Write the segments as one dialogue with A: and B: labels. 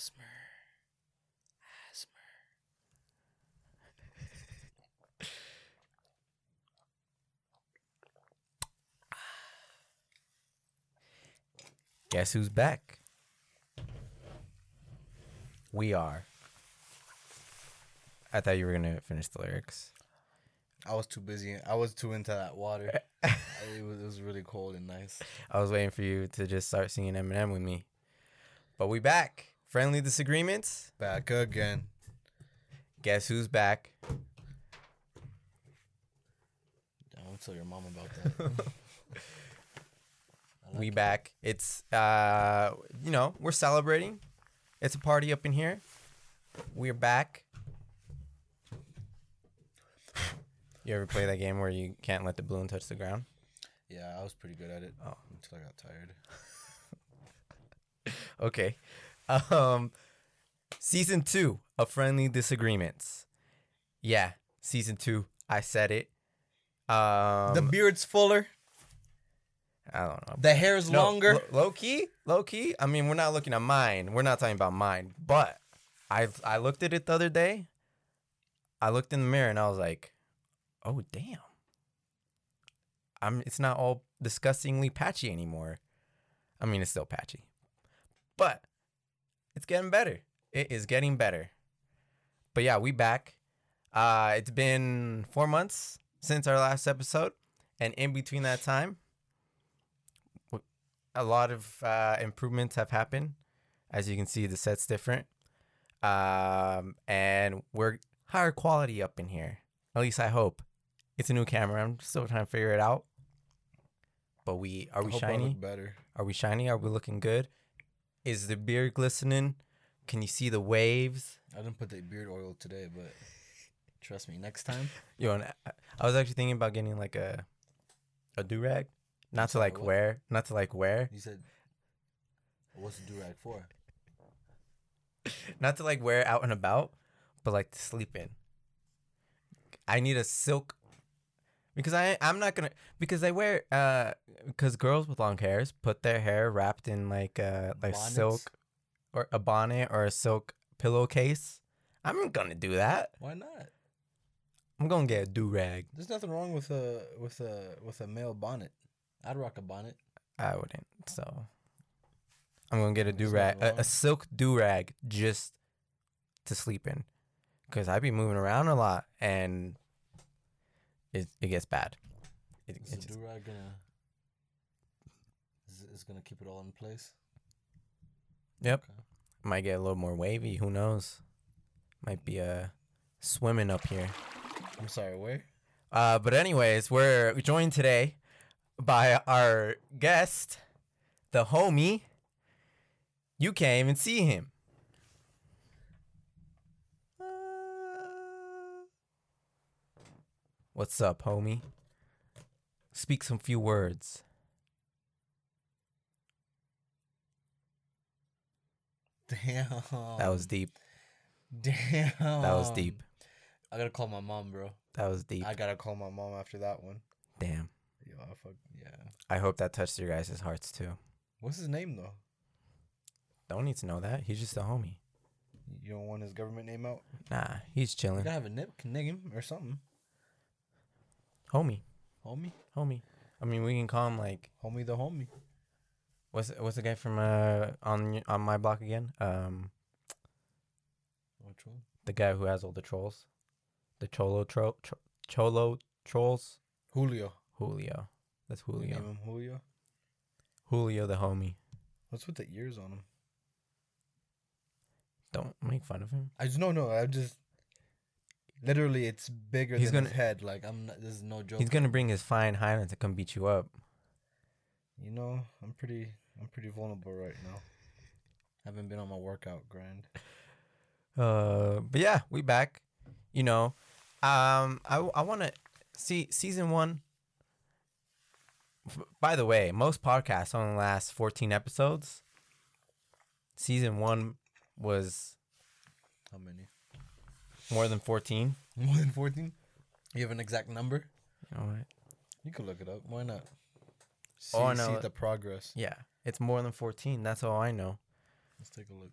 A: Asthma. Asthma.
B: Guess who's back? We are. I thought you were gonna finish the lyrics.
A: I was too busy. I was too into that water. it, was, it was really cold and nice.
B: I was waiting for you to just start singing Eminem with me. But we back. Friendly disagreements.
A: Back again.
B: Guess who's back?
A: I won't tell your mom about that. I
B: we
A: it.
B: back. It's uh you know, we're celebrating. It's a party up in here. We're back. You ever play that game where you can't let the balloon touch the ground?
A: Yeah, I was pretty good at it.
B: Oh.
A: Until I got tired.
B: Okay. Um season 2 of Friendly Disagreements. Yeah, season 2. I said it. Um
A: the beard's fuller.
B: I don't know.
A: The hair's
B: No,
A: longer.
B: lo- low key, low key. I mean, we're not looking at mine. We're not talking about mine. But I I looked at it the other day. I looked in the mirror and I was like, "Oh damn." I'm. It's not all disgustingly patchy anymore. I mean, it's still patchy, but it's getting better. It is getting better. But yeah, we back. Uh, it's been four months since our last episode, and in between that time, a lot of uh, improvements have happened. As you can see, the set's different, um, and we're higher quality up in here. At least I hope. It's a new camera. I'm still trying to figure it out. But we are
A: I
B: we shiny?
A: better.
B: Are we shiny? Are we looking good? Is the beard glistening? Can you see the waves?
A: I didn't put the beard oil today, but trust me, next time.
B: Yo, and I- I was actually thinking about getting like a a do rag, not to like
A: what?
B: wear, not to like wear,
A: You said, "What's the do rag for?"
B: not to like wear out and about, but like to sleep in. I need a silk because I I'm not gonna because I wear uh because girls with long hairs put their hair wrapped in like uh like
A: Bonnets?
B: silk or a bonnet or a silk pillowcase. I'm not gonna do that.
A: Why not?
B: I'm gonna get a do rag.
A: There's nothing wrong with a with a with a male bonnet. I'd rock a bonnet.
B: I wouldn't. So I'm gonna get a do rag, a, a silk do rag, just to sleep in, because I'd be moving around a lot and it it gets bad. It,
A: Is
B: it
A: the
B: just,
A: do gonna is, is gonna keep it all in place?
B: yep,
A: Okay.
B: might get a little more wavy. Who knows? Might be uh swimming up here.
A: I'm sorry, where?
B: Uh, but anyways, we're joined today by our guest, the homie. You can't even see him. What's up, homie? Speak some few words.
A: Damn.
B: That was deep.
A: damn.
B: That was deep.
A: I gotta call my mom, bro.
B: That was deep.
A: I gotta call my mom after that one.
B: Damn.
A: Yo, I fuck yeah.
B: I hope that touched your guys' hearts too.
A: What's his name though?
B: Don't need to know that. He's just a homie.
A: You don't want his government name out?
B: Nah, he's
A: You
B: chilling.
A: gotta have a nip, name or something.
B: Homie.
A: Homie,
B: Homie. I mean, we can call him like
A: homie, the homie.
B: What's what's the guy from uh on on my block again? Um,
A: Which one?
B: the guy who has all the trolls, the cholo tro, tro cholo trolls.
A: Julio.
B: Julio, that's Julio.
A: Name him Julio.
B: Julio the homie.
A: What's with the ears on him?
B: Don't make fun of him.
A: I just no no. I just literally it's bigger
B: He's
A: than
B: gonna-
A: his head. Like I'm. Not, this is no joke.
B: He's gonna bring his fine Highland to come beat you up.
A: You know, I'm pretty. I'm pretty vulnerable right now. Haven't been on my workout grind.
B: Uh, but yeah, we back. You know, um, I I want to see season one. By the way, most podcasts only last fourteen episodes. Season one was
A: How many?
B: More than fourteen.
A: More than fourteen? You have an exact number?
B: Know what?
A: You could look it up. Why not? See,
B: Oh, I know
A: see the progress.
B: Yeah, it's more than fourteen. That's all I know.
A: Let's take a look.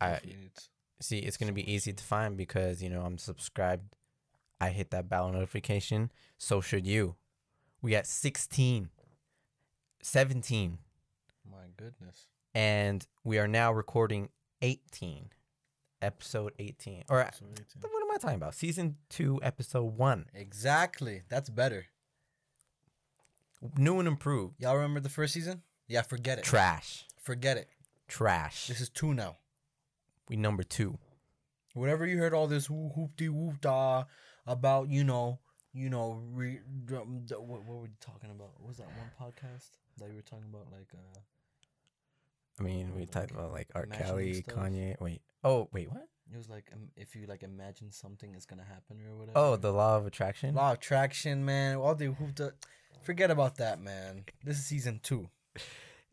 B: I
A: If you need to-
B: see it's gonna be easy to find because you know I'm subscribed. I hit that bell notification. So should you. We got 16, 17,
A: My goodness.
B: and we are now recording 18, episode 18. Or
A: So 18.
B: what am I talking about? Season two, episode one.
A: Exactly. That's better.
B: New and improved.
A: Y'all remember the first season? Yeah, forget it.
B: Trash.
A: forget it.
B: Trash.
A: This is two now.
B: We number two.
A: Whatever you heard all this whoop de whoop da about, you know, you know, re, what, what were we talking about? What was that one podcast that you were talking about? Like, uh,
B: I mean, we talked about like R. Kelly,
A: stuff.
B: Kanye. Wait. Oh, wait, what?
A: it was like um, if you like imagine something is gonna happen or whatever.
B: Oh, the law of attraction.
A: law of attraction, man. All the whoop da. Forget about that, man. This is season two.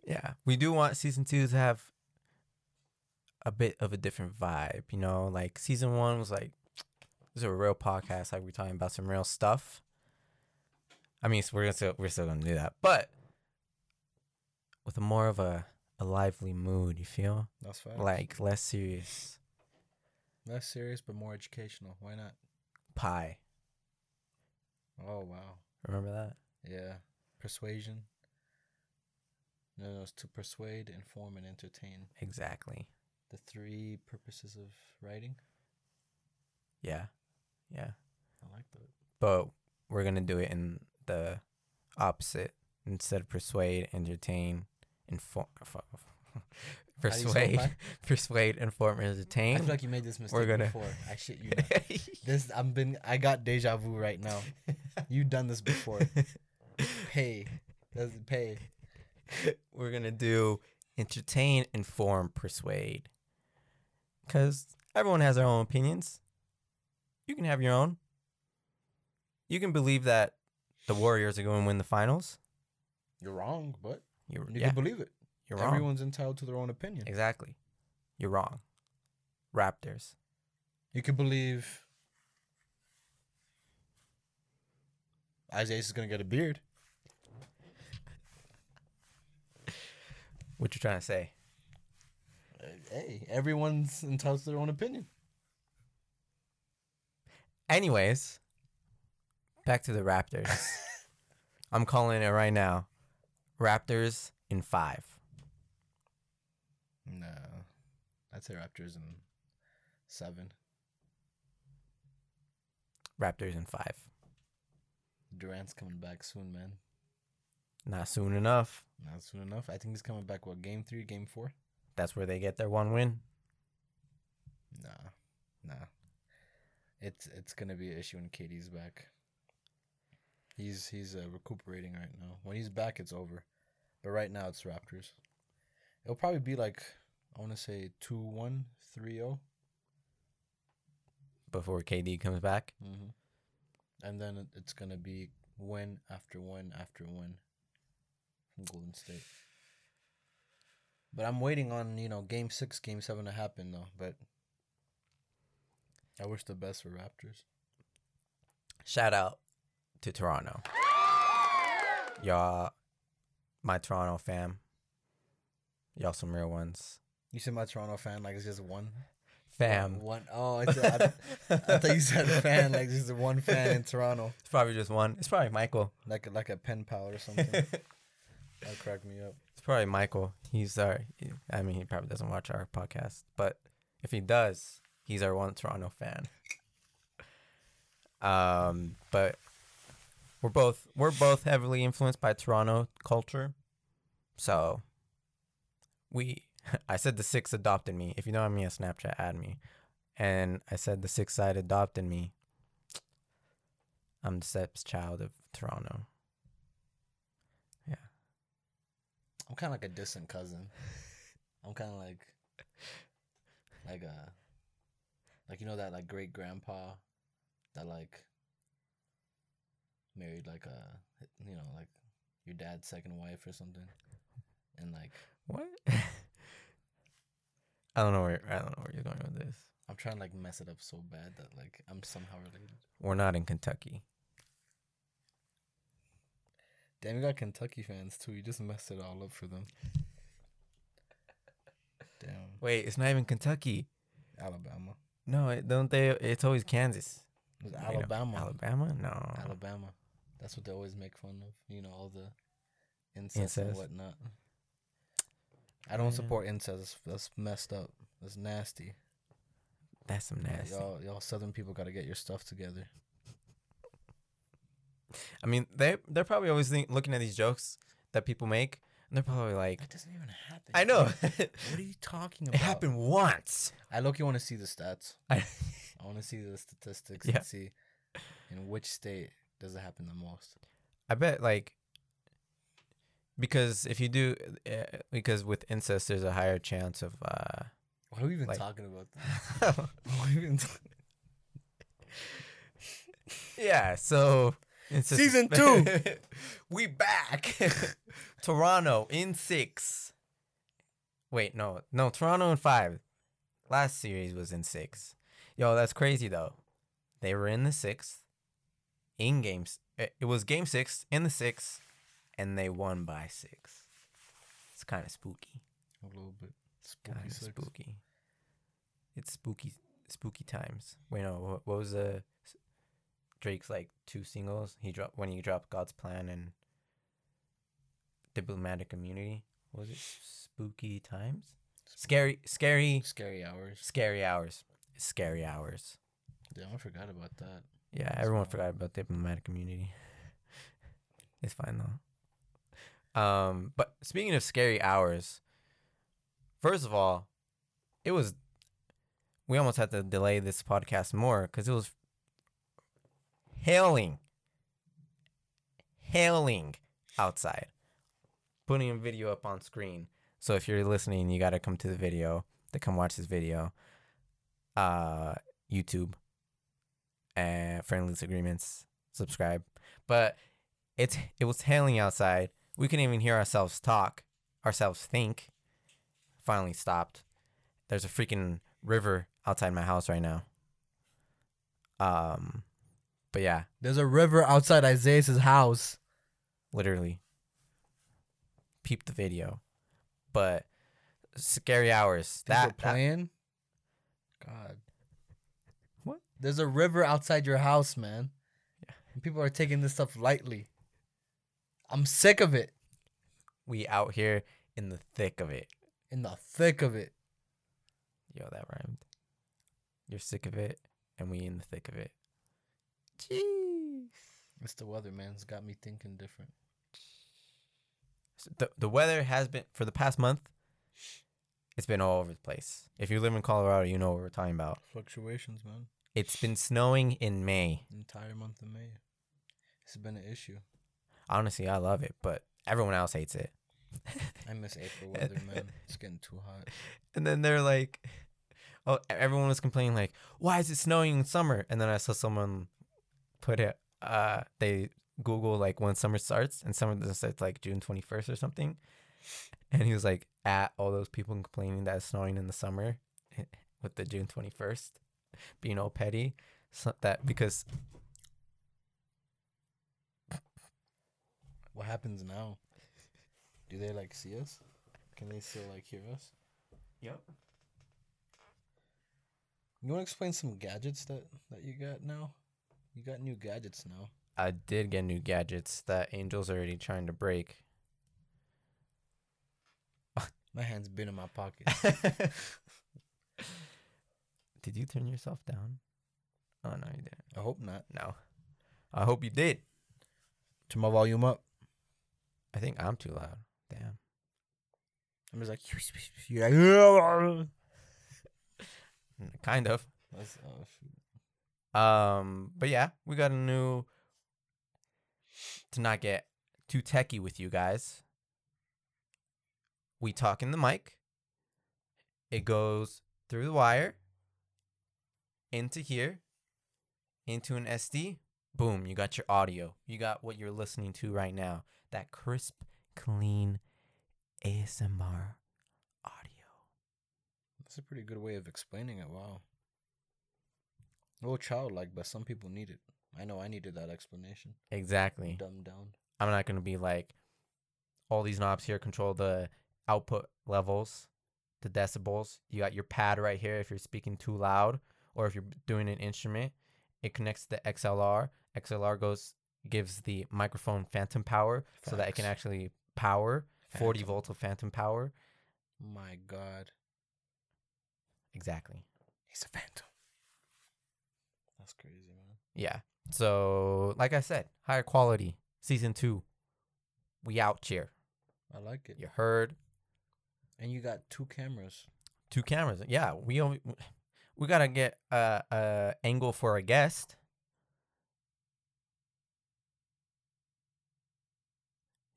B: Yeah, we do want season two to have a bit of a different vibe. You know, like season one was like this is a real podcast, like we're talking about some real stuff. I mean, we're gonna still, we're still gonna do that, but with a more of a a lively mood. You feel
A: That's fine.
B: like less serious
A: less serious but more educational. Why not?
B: pie.
A: Oh wow.
B: Remember that?
A: Yeah. Persuasion. No, no, it's to persuade, inform, and entertain.
B: Exactly.
A: The three purposes of writing.
B: Yeah, yeah.
A: I like that.
B: but we're gonna do it in the opposite instead of persuade, entertain, inform, uh,
A: How do you spell
B: persuade, persuade, inform,
A: I
B: entertain.
A: feel like you made this mistake
B: We're gonna-
A: before. I shit you. Not. This I'm been. I got deja vu right now. You've done this before. Pay. That's pay.
B: we're gonna do entertain, inform, persuade, because everyone has their own opinions. You can have your own. You can believe that the Warriors are going to win the finals.
A: You're wrong, but
B: You're,
A: you
B: yeah,
A: can believe it.
B: you're wrong.
A: Everyone's entitled to their own opinion.
B: Exactly. You're wrong. Raptors.
A: You could believe Isaiah is gonna get a beard.
B: What you trying to say?
A: Uh, Hey, everyone's entitled to their own opinion.
B: Anyways, back to the Raptors. I'm calling it right now. Raptors in five.
A: No, I'd say Raptors in seven.
B: Raptors in five.
A: Durant's coming back soon, man.
B: Not soon enough.
A: Not soon enough. I think he's coming back. What game three, game four?
B: That's where they get their one win.
A: Nah, nah. It's it's gonna be an issue when KD's back. He's he's uh, recuperating right now. When he's back, it's over. But right now, it's Raptors. It'll probably be like I want to say 2-1, 3-0.
B: Before KD comes back.
A: Mm-hmm. And then it's gonna be win after win after win from Golden State. But I'm waiting on you know Game Six, Game Seven to happen though. But I wish the best for Raptors.
B: Shout out to Toronto. Y'all, my Toronto fam. Y'all some real ones.
A: You said my Toronto fan like it's just one
B: Fam.
A: One oh, I, said, I, I thought you said fan like it's just one fan in Toronto,
B: It's probably just one. It's probably Michael.
A: like a, like a pen pal or something. that cracked me up.
B: It's probably Michael. He's our. I mean, he probably doesn't watch our podcast, but if he does, he's our one Toronto fan. Um, but we're both we're both heavily influenced by Toronto culture, so we. I said the six adopted me. If you know me on Snapchat, add me. And I said the six side adopted me. I'm the steps child of Toronto. Yeah.
A: I'm kind of like a distant cousin. I'm kind of like, like a, like you know that like great grandpa, that like married like a, you know like your dad's second wife or something, and like
B: What? I don't know where I don't know where you're going with this.
A: I'm trying to like mess it up so bad that like I'm somehow related.
B: We're not in Kentucky.
A: Damn, you got Kentucky fans too. You just messed it all up for them. Damn.
B: Wait, it's not even Kentucky.
A: Alabama.
B: No, it, don't they? It's always Kansas.
A: It was
B: Wait, no,
A: Alabama.
B: Alabama? No.
A: Alabama. That's what they always make fun of. You know, all the incest, and whatnot. I don't
B: Yeah.
A: support incest. That's messed up. That's nasty.
B: That's some nasty.
A: Y'all, y'all Southern people got to get your stuff together.
B: I mean, they they're probably always think, looking at these jokes that people make, and they're probably like,
A: That doesn't even happen.
B: "I know,
A: What are you talking about?
B: it happened once."
A: I look. You want to see the stats?
B: I,
A: I want to see the statistics
B: Yeah.
A: and see in which state does it happen the most.
B: I bet like because if you do, uh, because with incest, there's a higher chance of. uh
A: Why are we even
B: Like-
A: talking about this? Why are we even t-
B: Yeah, so incest
A: Season two.
B: we back. Toronto in six. Wait, no, no, Toronto in five. Last series was in six. Yo, that's crazy though. They were in the sixth. In games, it, it was game six in the six, and they won by six. It's kind of spooky.
A: a little bit spooky?
B: Kind of spooky. It's spooky, spooky times. Wait, no, what, what was the Drake's like two singles? He dropped when he dropped God's Plan and Diplomatic Immunity. Was it spooky times? Scary, scary,
A: Scary hours.
B: scary hours. Scary hours.
A: Damn, I forgot about that.
B: Yeah, everyone forgot about the diplomatic immunity. it's fine though. Um, but speaking of scary hours, first of all, it was we almost had to delay this podcast more because it was hailing, hailing outside. Putting a video up on screen. So if you're listening, you got to come to the video to come watch this video. Uh, YouTube and friendly disagreements. Subscribe, but it's it was hailing outside. We couldn't even hear ourselves talk, ourselves think. Finally stopped. There's a freaking river outside my house right now. Um, but yeah,
A: There's a river outside Isaiah's house.
B: literally. Peep the video, but scary hours.
A: That,
B: That, that
A: playing. God. There's a river outside your house, man.
B: Yeah.
A: And people are taking this stuff lightly. I'm sick of it.
B: we out here in the thick of it.
A: In the thick of it.
B: Yo, that rhymed. You're sick of it, and we in the thick of it. Jeez.
A: It's the weather, man. It's got me thinking different.
B: So the the weather has been for the past month. It's been all over the place. If you live in Colorado, you know what we're talking about.
A: Fluctuations, man.
B: It's been snowing in May.
A: Entire month of May. It's been an issue.
B: Honestly, I love it, but everyone else hates it.
A: I miss April weather, man. It's getting too hot.
B: And then they're like, "Oh, everyone was complaining like, why is it snowing in summer?" And then I saw someone put it. Uh, they Google like when summer starts, and summer starts like June twenty first or something. And he was like, at all those people complaining that it's snowing in the summer, with the June twenty first, being all petty, so that because
A: What happens now? Do they like see us? Can they still like hear us?
B: yep,
A: You want to explain some gadgets that that you got now? You got new gadgets now.
B: I did get new gadgets that Angel's already trying to break.
A: My hand's been in my pocket.
B: did you turn yourself down? Oh no, you didn't.
A: I hope not.
B: No. I hope you did.
A: Turn my volume up.
B: I think I'm too loud. Damn.
A: I'm just like you're like
B: Kind of.
A: That's, oh, shoot.
B: Um, but yeah, we got a new to not get too techie with you guys. We talk in the mic. It goes through the wire into here, into an SD. Boom, you got your audio. You got what you're listening to right now. That crisp, clean ASMR audio.
A: That's a pretty good way of explaining it. Wow. A little childlike, but some people need it. I know I needed that explanation.
B: Exactly.
A: Dumbed down.
B: I'm not gonna be like all these knobs here control the output levels, the decibels. You got your pad right here if you're speaking too loud or if you're doing an instrument. It connects to the XLR. XLR goes gives the microphone phantom power so that it can actually power 40 volts of phantom power.
A: My God,
B: Exactly.
A: he's a phantom. That's crazy, man.
B: Yeah. So, like I said, higher quality. Season 2. We out here.
A: I like it.
B: You heard
A: And you got two cameras.
B: two cameras. Yeah, we only, we got to get a a angle for a guest.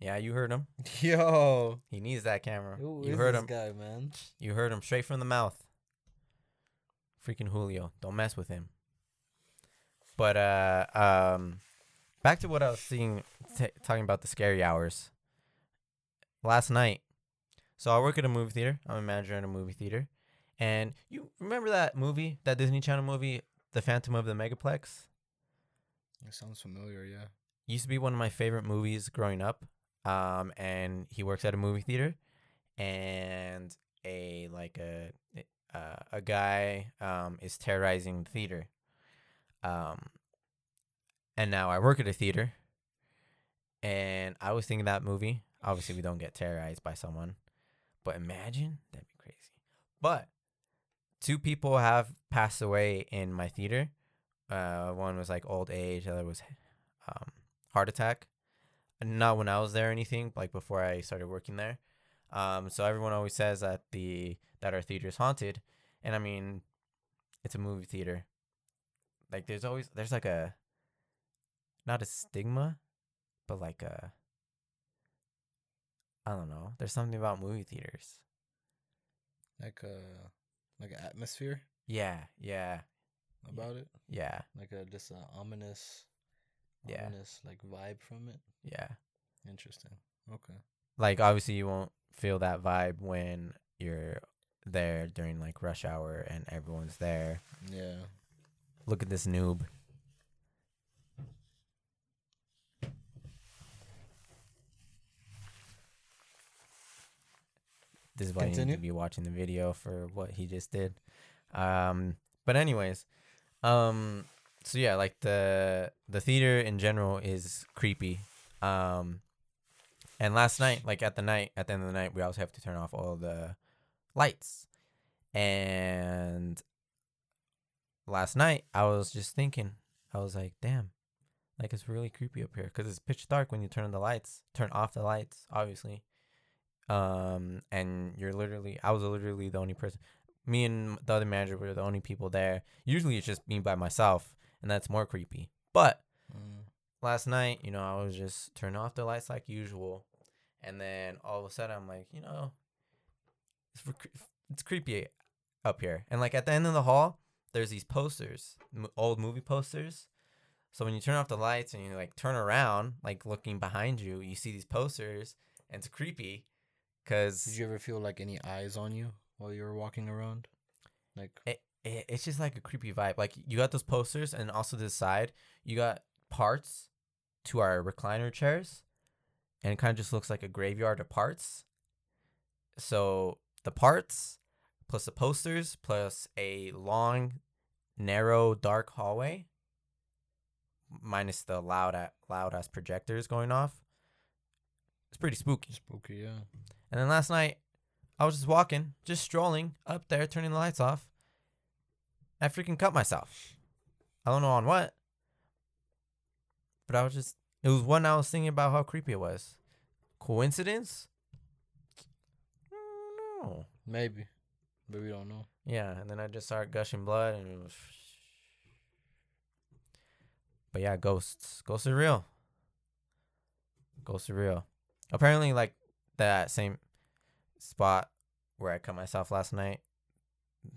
B: Yeah, you heard him.
A: Yo,
B: He needs that camera.
A: who
B: you heard
A: this
B: him.
A: guy, man?
B: You heard him straight from the mouth. Freaking Julio. Don't mess with him. But uh um back to what I was seeing t- talking about the scary hours. Last night. So I work at a movie theater. I'm a manager at a movie theater. And you remember that movie, that Disney Channel movie, The Phantom of the Megaplex?
A: It sounds familiar. Yeah.
B: used to be one of my favorite movies growing up. Um, and he works at a movie theater, and a like a uh, a guy um is terrorizing the theater. Um, and now I work at a theater, and I was thinking that movie. Obviously, we don't get terrorized by someone, but imagine that'd be crazy. But two people have passed away in my theater. Uh, one was like old age, the other was um, heart attack. Not when I was there or anything, like before I started working there. Um, so everyone always says that the that our theater is haunted, and I mean, it's a movie theater. Like there's always there's like a not a stigma, but like a I don't know. There's something about movie theaters.
A: Like a like an atmosphere
B: Yeah, yeah,
A: about it.
B: yeah,
A: Like a just a ominous,
B: Yeah.
A: ominous like vibe from it.
B: yeah.
A: Interesting. Okay.
B: like obviously you won't feel that vibe when you're there during like rush hour and everyone's there.
A: Yeah.
B: Look at this noob. This is why you need
A: Continue.
B: to be watching the video for what he just did. Um, but anyways, um, so yeah, like the the theater in general is creepy. Um, and last night, like at the night, at the end of the night, we also have to turn off all the lights. And last night, I was just thinking, I was like, damn, like it's really creepy up here because it's pitch dark when you turn on the lights, turn off the lights, obviously. Um, and you're literally, I was literally the only person. Me and the other manager were the only people there. Usually, it's just me by myself, and that's more creepy. But
A: Mm.
B: last night, you know, I was just turning off the lights like usual, and then all of a sudden, I'm like, you know, it's it's creepy up here. And like at the end of the hall, there's these posters, m- old movie posters. So when you turn off the lights and you like turn around, like looking behind you, you see these posters, and it's creepy, cause
A: Did you ever feel like any eyes on you while you were walking around? Like
B: it, it, it's just like a creepy vibe. Like you got those posters, and also this side, you got parts to our recliner chairs, and it kind of just looks like a graveyard of parts. So the parts plus the posters plus a long, narrow, dark hallway, minus the loud loud ass projectors going off. It's pretty spooky.
A: spooky, yeah.
B: And then last night, I was just walking, just strolling up there, turning the lights off. I freaking cut myself. I don't know on what. But I was just, it was one I was thinking about how creepy it was. Coincidence? No.
A: Maybe. But we don't know.
B: Yeah, and then I just started gushing blood and it was. But yeah, ghosts. Ghosts are real. Ghosts are real. Apparently, like that same spot where I cut myself last night,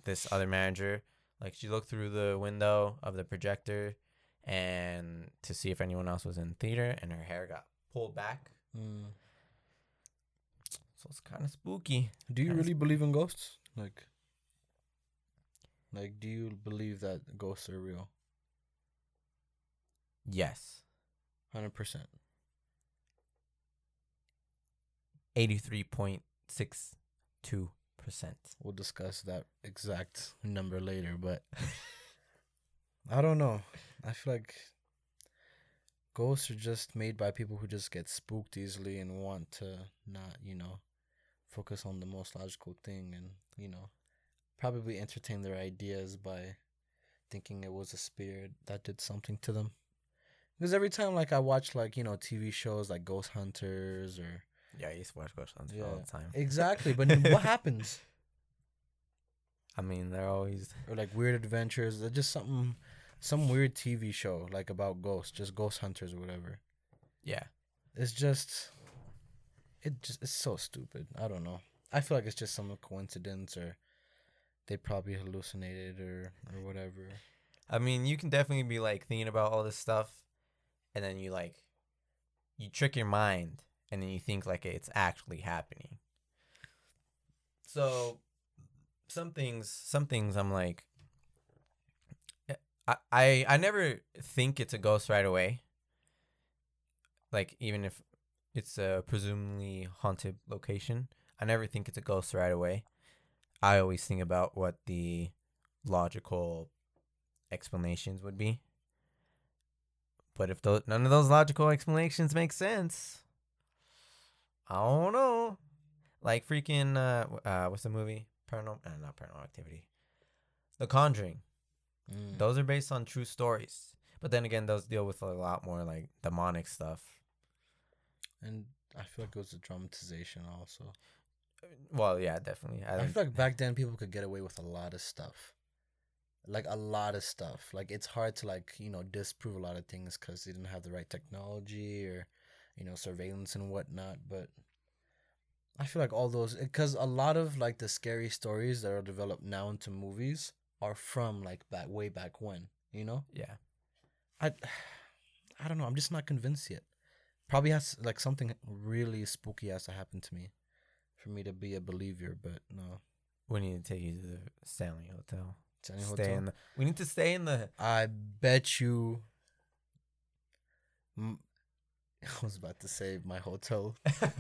B: this other manager, like she looked through the window of the projector and to see if anyone else was in theater and her hair got pulled back.
A: Mm.
B: So it's kind of spooky.
A: Do you
B: Kinda
A: really believe in ghosts? Like Like do you believe that ghosts are real?
B: Yes.
A: 100%.
B: 83.62%. percent.
A: We'll discuss that exact number later, but I don't know. I feel like ghosts are just made by people who just get spooked easily and want to not, you know, focus on the most logical thing and, you know, probably entertain their ideas by thinking it was a spirit that did something to them. Because every time, like, I watch, like, you know, TV shows like Ghost Hunters or.
B: Yeah, I used to watch Ghost Hunters all the time.
A: Exactly. But what happens?
B: I mean, they're always
A: or like weird adventures. They're just something, some weird TV show like about ghosts, just ghost hunters or whatever.
B: yeah.
A: It's just, it just it's so stupid. I don't know. I feel like it's just some coincidence or they probably hallucinated or or whatever.
B: I mean, you can definitely be like thinking about all this stuff, and then you like, you trick your mind, and then you think like it's actually happening. So, some things, some things, I'm like, eh, I, I, I never think it's a ghost right away. Like even if it's a presumably haunted location, I never think it's a ghost right away. I always think about what the logical explanations would be. But if those, none of those logical explanations make sense, I don't know. Like freaking uh, uh what's the movie? Paranormal, uh, not Paranormal Activity. The Conjuring.
A: Mm.
B: Those are based on true stories. But then again, those deal with a lot more like demonic stuff.
A: And I feel like it was a dramatization also.
B: Well, yeah, definitely. I
A: I, feel like back then people could get away with a lot of stuff. Like a lot of stuff. Like it's hard to like, you know, disprove a lot of things cuz they didn't have the right technology or you know, surveillance and whatnot, but I feel like all those cuz a lot of like the scary stories that are developed now into movies are from like back way back when, you know?
B: yeah.
A: I I don't know, I'm just not convinced yet. Probably has like something really spooky has to happen to me for me to be a believer, but no.
B: We need to take you to the Stanley Hotel.
A: Stanley
B: stay
A: Hotel.
B: in the. We need to stay in the.
A: I bet you. M- I was about to say my hotel,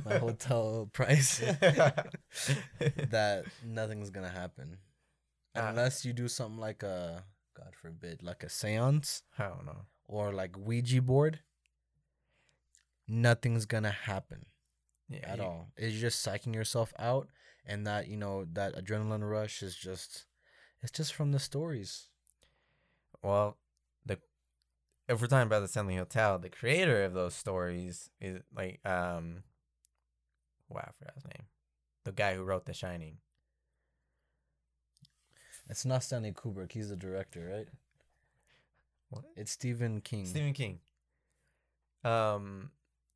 A: my hotel price. that nothing's gonna happen,
B: Uh,
A: unless you do something like a, God forbid, like a séance
B: I don't know.
A: or like Ouija board. Nothing's gonna happen
B: Yeah,
A: at
B: you-
A: all. It's just psyching yourself out, and that you know that adrenaline rush is just, it's just from the stories.
B: Well, if we're talking about the Stanley Hotel, the creator of those stories is like um. Wow, I forgot his name. The guy who wrote The Shining.
A: It's not Stanley Kubrick. He's the director, right?
B: What?
A: It's Stephen King.
B: Stephen King. Um,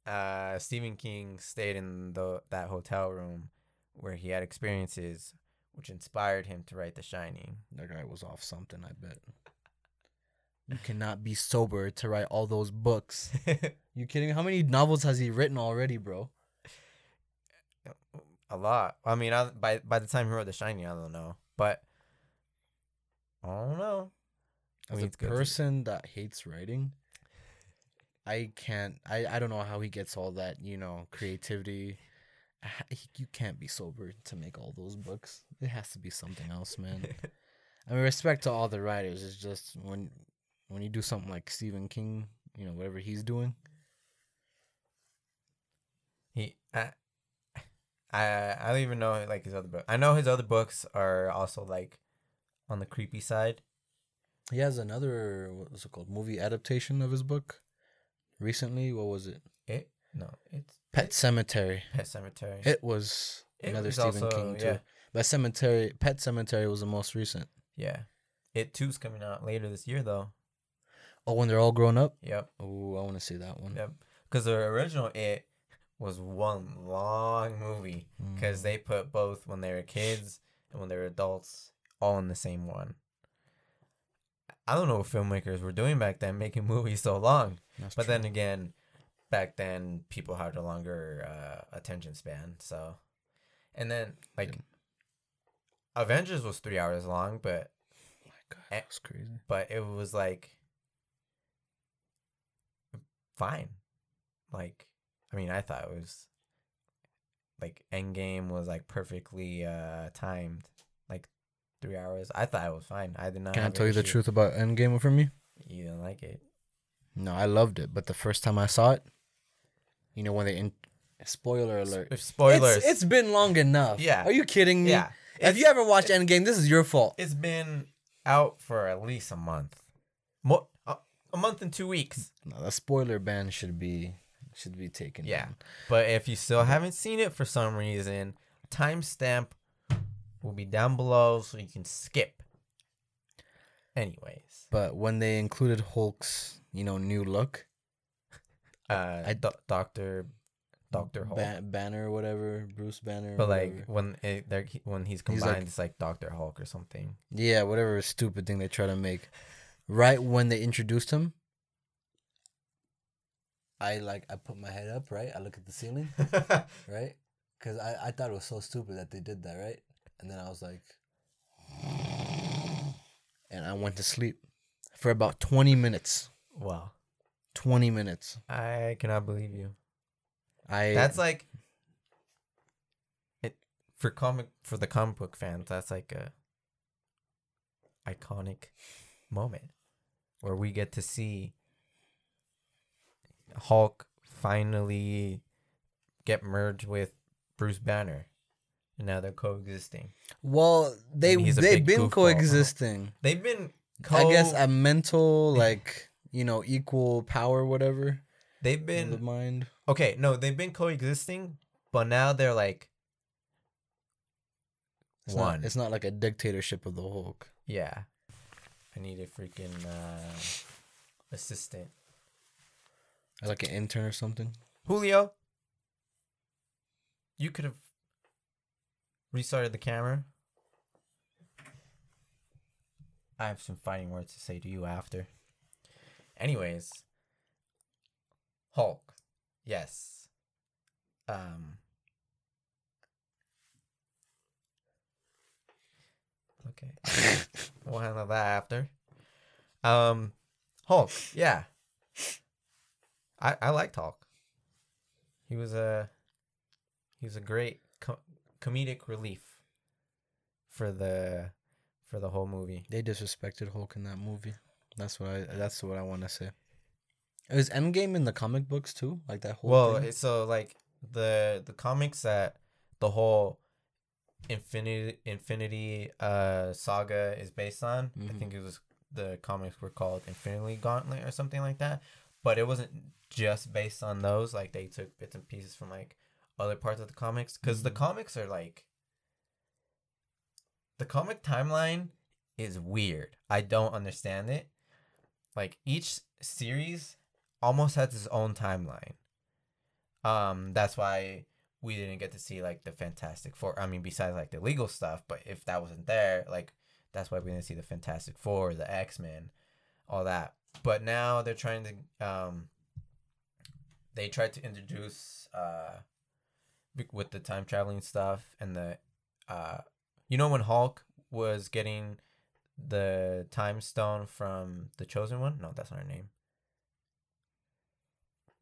B: uh, Stephen King stayed in the that hotel room where he had experiences, which inspired him to write The Shining.
A: That guy was off something, I bet. You cannot be sober to write all those books. You kidding me? How many novels has he written already, bro?
B: a lot. I mean, I, by by the time he wrote The Shining, I don't know, but I don't know. I
A: As
B: mean,
A: a person that hates writing, I can't. I I don't know how he gets all that. You know, creativity. You can't be sober to make all those books. It has to be something else, man. I mean, respect to all the writers. It's just when when you do something like Stephen King, you know, whatever he's doing.
B: He, I, I, I don't even know like his other book. I know his other books are also like on the creepy side.
A: He has another what was it called movie adaptation of his book recently. What was it?
B: It no, it's
A: Pet Sematary.
B: Pet Sematary.
A: It was
B: It
A: another
B: was
A: Stephen
B: also-
A: King too.
B: yeah.
A: But Cemetery, Pet Sematary was the most recent.
B: yeah, it two's coming out later this year though.
A: Oh, when they're all grown up.
B: Yep,
A: Oh, I want to see that one.
B: yep. Because the original it was one long movie because
A: Mm.
B: they put both when they were kids and when they were adults all in the same one. I don't know what filmmakers were doing back then, making movies so long.
A: That's
B: But
A: true.
B: then again, back then people had a longer uh, attention span. So, and then like
A: Didn't-
B: Avengers was three hours long, but
A: oh my God, that was crazy.
B: but it was like fine. Like, I mean, I thought it was like Endgame was like perfectly uh timed, like three hours. I thought it was fine. I did not.
A: Can I tell you the truth about Endgame for me?
B: You didn't like it.
A: No, I loved it, but the first time I saw it, you know when they in- spoiler alert.
B: If spoilers.
A: It's, it's been long enough.
B: Yeah.
A: Are you kidding me?
B: yeah.
A: If you ever watched Endgame, this is your fault.
B: It's been out for at least a month. More, uh, a month and two weeks.
A: No, the spoiler ban should be should be taken.
B: Yeah.
A: down.
B: But if you still haven't seen it for some reason, timestamp will be down below so you can skip. Anyways,
A: But when they included Hulk's, you know, new look,
B: uh,
A: I-
B: Do- Doctor Doctor Hulk.
A: Ba- Banner or whatever, Bruce Banner.
B: but like
A: whatever.
B: when it, they're, when he's
A: He's
B: combined,
A: like-
B: it's like Doctor Hulk or something.
A: yeah, whatever stupid thing they try to make. Right when they introduced him, I like I put my head up, right? I look at the ceiling, right? Because I, I thought it was so stupid that they did that, right? And then I was like, and I went to sleep for about 20 minutes.
B: wow,
A: 20 minutes.
B: I cannot believe you.
A: I
B: That's like it for comic for the comic book fans. That's like a iconic moment where we get to see Hulk finally get merged with Bruce Banner, and now they're coexisting.
A: well, they
B: And he's a
A: they've been coexisting.
B: They've been.
A: I guess a mental like you know equal power whatever
B: they've
A: in the mind.
B: okay. No, they've been coexisting, but now they're like
A: It's
B: one.
A: Not, it's not like a dictatorship of the Hulk.
B: Yeah. I need a freaking uh, assistant.
A: Like an intern or something.
B: Julio, you could have restarted the camera. I have some fighting words to say to you after. Anyways, Hulk. Yes. Um. Okay. we'll handle that after. Um, Hulk. Yeah. I I liked Hulk. He was a he was a great co- comedic relief for the for the whole movie.
A: They disrespected Hulk in that movie. That's what I. That's what I want to say. It Is Endgame in the comic books too? Like that whole.
B: Well,
A: thing?
B: so like the the comics that the whole Infinity Infinity uh saga is based on. I
A: Mhm.
B: think it was the comics were called Infinity Gauntlet or something like that. But it wasn't just based on those. Like they took bits and pieces from like other parts of the comics because the
A: Mhm.
B: comics are like the comic timeline is weird. I don't understand it. Like each series almost has its own timeline. Um, that's why we didn't get to see like the Fantastic Four. I mean, besides like the legal stuff, but if that wasn't there, like that's why we didn't see the Fantastic Four, the X Men, all that. But now they're trying to um. They tried to introduce uh, with the time traveling stuff and the uh, you know when Hulk was getting the time stone from the chosen one? No, that's not her name.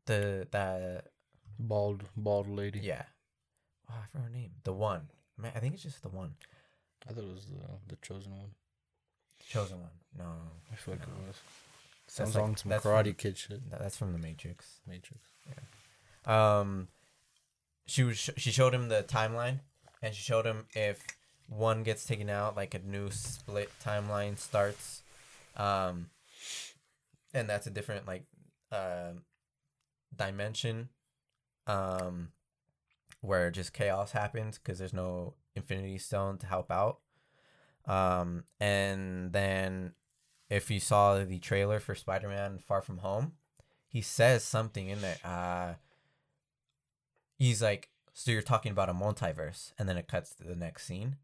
B: The that
A: bald bald lady.
B: yeah. Oh, I forgot her name. The one. Man, I think it's just the one.
A: I thought it was the the chosen one.
B: Chosen one. No.
A: I feel like
B: No.
A: it was.
B: That's
A: Sounds
B: like-
A: on some Karate
B: from-
A: Kid shit.
B: That- That's from the Matrix.
A: Matrix. Yeah.
B: Um, she was sh- she showed him the timeline, and she showed him if one gets taken out, like a new split timeline starts, um, and that's a different like uh, dimension, um, where just chaos happens because there's no Infinity Stone to help out, um, and then if you saw the trailer for Spider-Man Far From Home, he says something in there. Uh, he's like, so you're talking about a multiverse, and then it cuts to the next scene.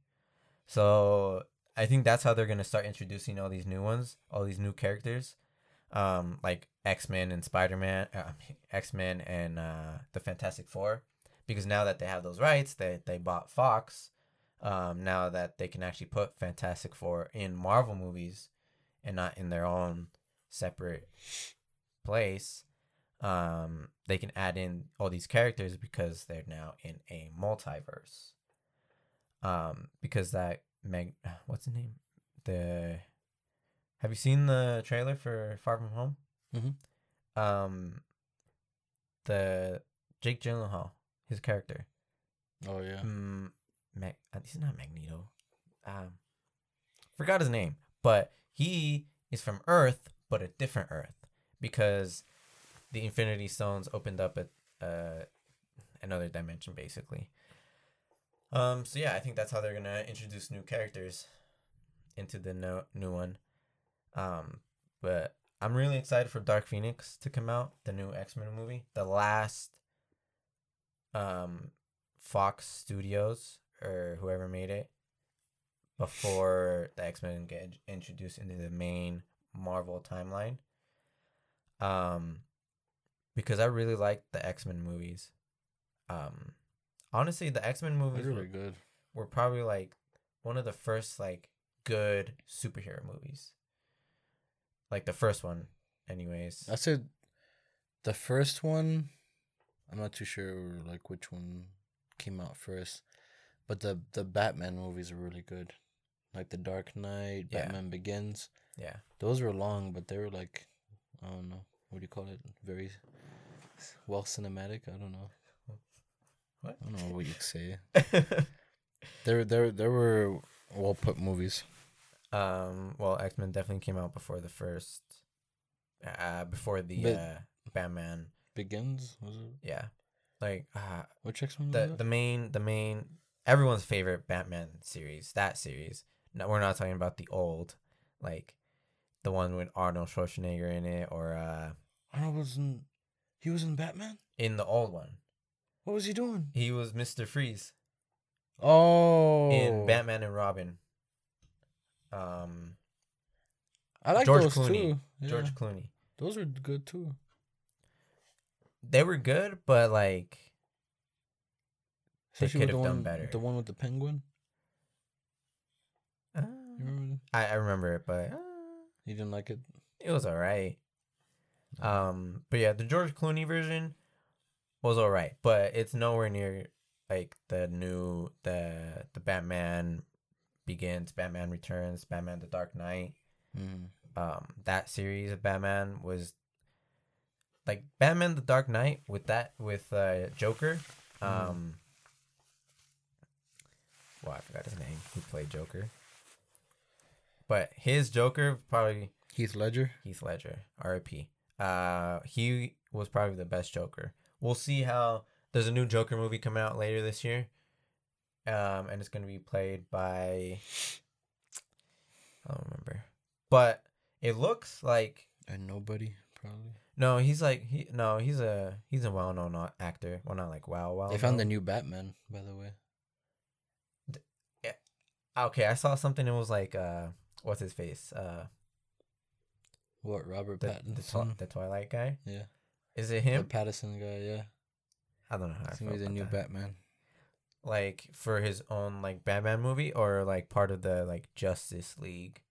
B: So I think that's how they're gonna start introducing all these new ones, all these new characters, um, like X Men and Spider Man, uh, X Men and uh, the Fantastic Four, because now that they have those rights, they they bought Fox. Um, now that they can actually put Fantastic Four in Marvel movies, and not in their own separate place. um, they can add in all these characters because they're now in a multiverse. Um, because that Meg, what's the name? The have you seen the trailer for Far From Home?
A: Mhm.
B: Um, the Jake Gyllenhaal, his character.
A: Oh yeah.
B: Mm, Mag- uh, he's not Magneto. Um, forgot his name, but he is from Earth, but a different Earth because the Infinity Stones opened up a uh, another dimension, basically. Um. So yeah, I think that's how they're gonna introduce new characters into the no- new one. Um. But I'm really excited for Dark Phoenix to come out, the new X Men movie, the last. Um, Fox Studios or whoever made it before the X Men get introduced into the main Marvel timeline. Um, because I really like the X Men movies. Um, honestly, the X Men movies
A: really
B: were,
A: good.
B: were probably like one of the first like good superhero movies. Like the first one, anyways.
A: I said the first one. I'm not too sure like which one came out first, but the the Batman movies are really good. Like the Dark Knight,
B: Yeah.
A: Batman Begins.
B: Yeah.
A: Those were long, but they were like, I don't know, what do you call it? Very well cinematic. I don't know.
B: What?
A: I don't know what you say. There, there, there were well put movies.
B: Um, well, X Men definitely came out before the first, uh, before the
A: But-
B: uh, Batman.
A: Begins was it?
B: Yeah, like uh,
A: Which X Men?
B: the the main the main everyone's favorite Batman series. That series. No, we're not talking about the old, like the one with Arnold Schwarzenegger in it, or uh,
A: Arnold was in. He was in Batman.
B: in the old one,
A: What was he doing?
B: he was Mister Freeze
A: Oh,
B: in Batman and Robin. Um,
A: I like
B: George
A: those
B: Clooney.
A: too. Yeah.
B: George Clooney.
A: those are good too.
B: They were good, but like They could have
A: the
B: done
A: one,
B: better.
A: The one with the penguin.
B: uh,
A: remember?
B: I, I remember it, but uh,
A: You didn't like it.
B: it was alright. Um, but yeah, the George Clooney version was alright, but it's nowhere near like the new the the Batman Begins, Batman Returns, Batman the Dark Knight.
A: Mm.
B: Um, that series of Batman was like Batman the Dark Knight with that with uh Joker.
A: Mhm.
B: Um, well, I forgot his name. Who played Joker? But his Joker probably
A: Heath Ledger.
B: Heath Ledger, R.I.P. Uh, he was probably the best Joker. We'll see how. There's a new Joker movie coming out later this year, um, and it's gonna be played by. I don't remember, but it looks like
A: And nobody probably.
B: no. He's like he no. He's a he's a well known actor. Well, not like wow wow.
A: they found the new Batman, by the way.
B: Yeah okay, I saw something. It was like uh, what's his face? Uh,
A: What Robert
B: the the,
A: Pattinson?
B: the Twilight guy.
A: yeah,
B: Is it him?
A: the
B: him?
A: Patterson guy. Yeah,
B: I don't know how
A: it's gonna be the new
B: that.
A: Batman.
B: Like for his own like Batman movie or like part of the like Justice League,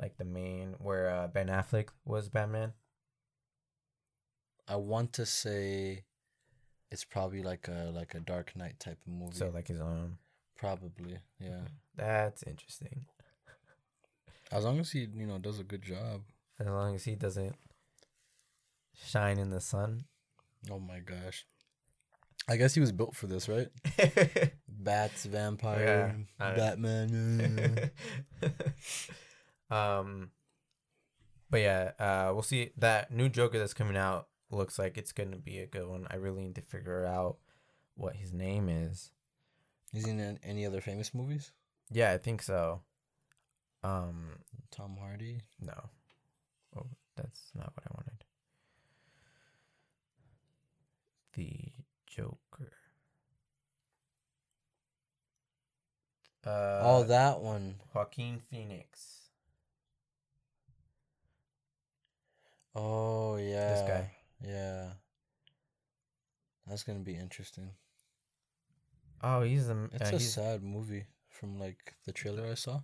B: like the main where uh, Ben Affleck was Batman.
A: I want to say, it's probably like a like a Dark Knight type of movie.
B: So like his own.
A: probably, yeah.
B: That's interesting.
A: As long as he, you know, does a good job.
B: As long as he doesn't shine in the sun.
A: Oh my gosh. I guess he was built for this, right? Bats, vampire,
B: Yeah,
A: Batman.
B: um, but yeah, uh, we'll see. That new Joker that's coming out looks like it's gonna be a good one. I really need to figure out what his name is.
A: Is he in any other famous movies?
B: Yeah, I think so. Um,
A: Tom Hardy.
B: no, oh, that's not what I wanted. The Joker. Uh,
A: oh, that one.
B: Joaquin Phoenix.
A: Oh yeah.
B: This guy.
A: Yeah. That's gonna be interesting.
B: Oh, he's the.
A: It's
B: uh,
A: a
B: he's,
A: sad movie from like the trailer I saw.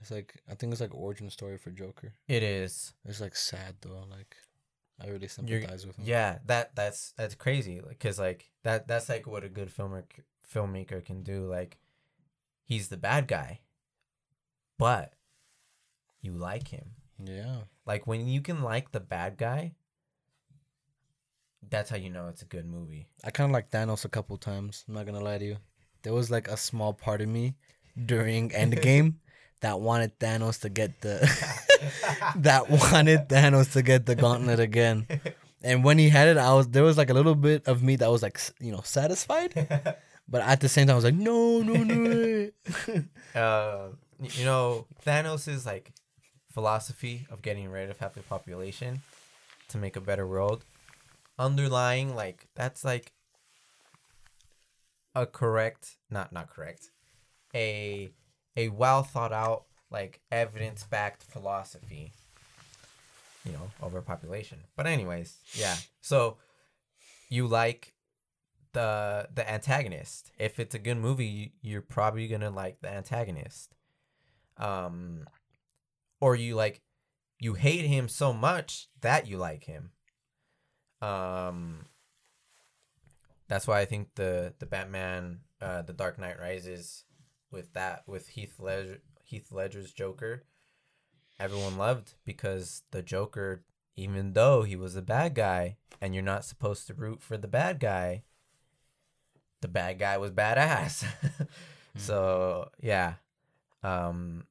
A: It's like I think it's like origin story for Joker.
B: it is.
A: It's like sad though, like I really
B: You're-
A: sympathize with him.
B: Yeah, that that's that's crazy. Like, cause like that that's like what a good filmmaker filmmaker can do. Like, he's the bad guy, but you like him.
A: Yeah.
B: Like when you can like the bad guy, that's how you know it's a good movie.
A: I kind of like Thanos a couple times. I'm not gonna lie to you. There was like a small part of me during Endgame that wanted Thanos to get the that wanted Thanos to get the gauntlet again. And when he had it, I was there was like a little bit of me that was like you know satisfied, but at the same time I was like no no no.
B: uh, you know, Thanos' like philosophy of getting rid of half the population to make a better world, underlying like that's like a correct, not not correct, a a well thought out like evidence backed philosophy. You know, overpopulation. But anyways, yeah. So you like the the antagonist. If it's a good movie, you- you're probably gonna like the antagonist. Um, or you like you hate him so much that you like him. Um, that's why I think the the Batman, uh, the Dark Knight Rises, with that with Heath Ledger, Heath Ledger's Joker, everyone loved because the Joker, even though he was a bad guy, and you're not supposed to root for the bad guy, the bad guy was badass. so yeah, um,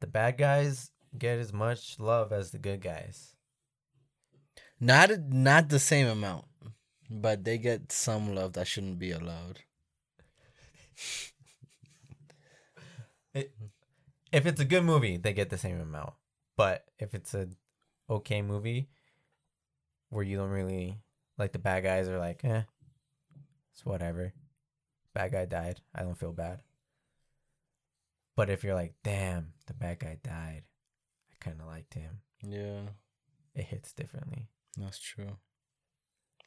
B: the bad guys get as much love as the good guys.
A: not not the same amount, but they get some love that shouldn't be allowed.
B: If it's a good movie, they get the same amount. But if it's a okay movie where you don't really like the bad guys are like, eh, it's whatever. Bad guy died. I don't feel bad. But if you're like, damn, the bad guy died, I kind of liked him.
A: Yeah,
B: It hits differently.
A: that's true.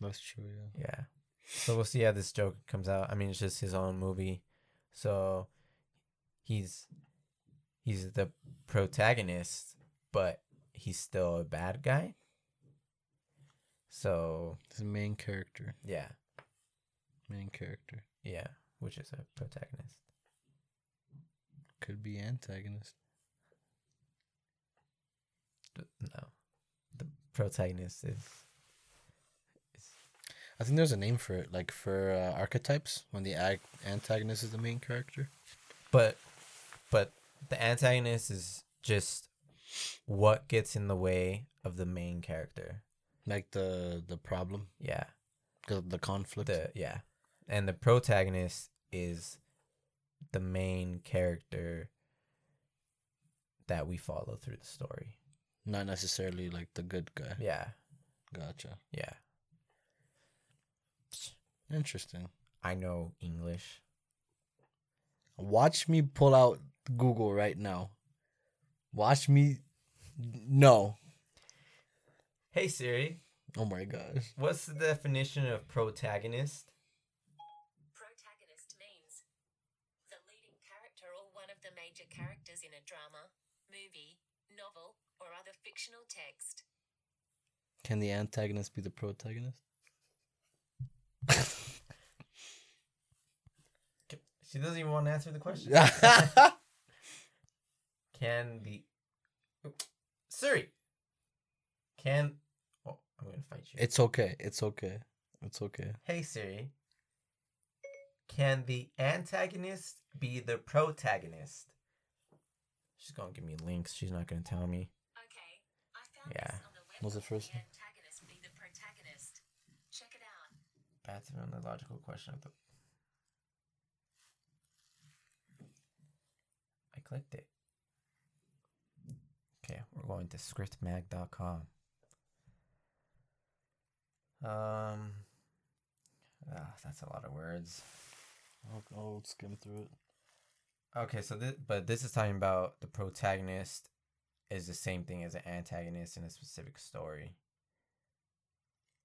A: That's true. Yeah.
B: Yeah. So we'll see how this Joker comes out. I mean, it's just his own movie. So he's he's the protagonist, but he's still a bad guy. So,
A: He's the main character.
B: yeah.
A: Main character
B: Yeah, which is a protagonist.
A: could be antagonist.
B: No. The protagonist is
A: I think there's a name for it, like for uh, archetypes when the ag- antagonist is the main character.
B: but but the antagonist is just what gets in the way of the main character.
A: Like the the problem,
B: Yeah.
A: the the conflict.
B: the yeah and the protagonist is the main character that we follow through the story
A: Not necessarily like the good guy.
B: yeah
A: Gotcha.
B: yeah
A: Interesting.
B: i know english
A: Watch me pull out Google right now. Watch me. No.
B: hey siri
A: Oh my gosh.
B: what's the definition of protagonist
C: Protagonist means the leading character or one of the major characters in a drama, movie, novel, or other fictional text.
A: Can the antagonist be the protagonist?
B: she doesn't even want to answer the question can the siri can oh i'm gonna fight you
A: it's okay. It's okay. It's okay.
B: Hey Siri, can the antagonist be the protagonist? She's gonna give me links. She's not gonna tell me.
C: Okay, I found
B: Yeah.
C: this on the web.
A: What's the first
C: the antagonist be the protagonist? Check it out.
B: That's even the logical question of the. I clicked it. Okay, we're going to scriptmag.com. Um, ah, that's a lot of words.
A: I'll, I'll skim through it.
B: Okay, so this, but this is talking about the protagonist is the same thing as an antagonist in a specific story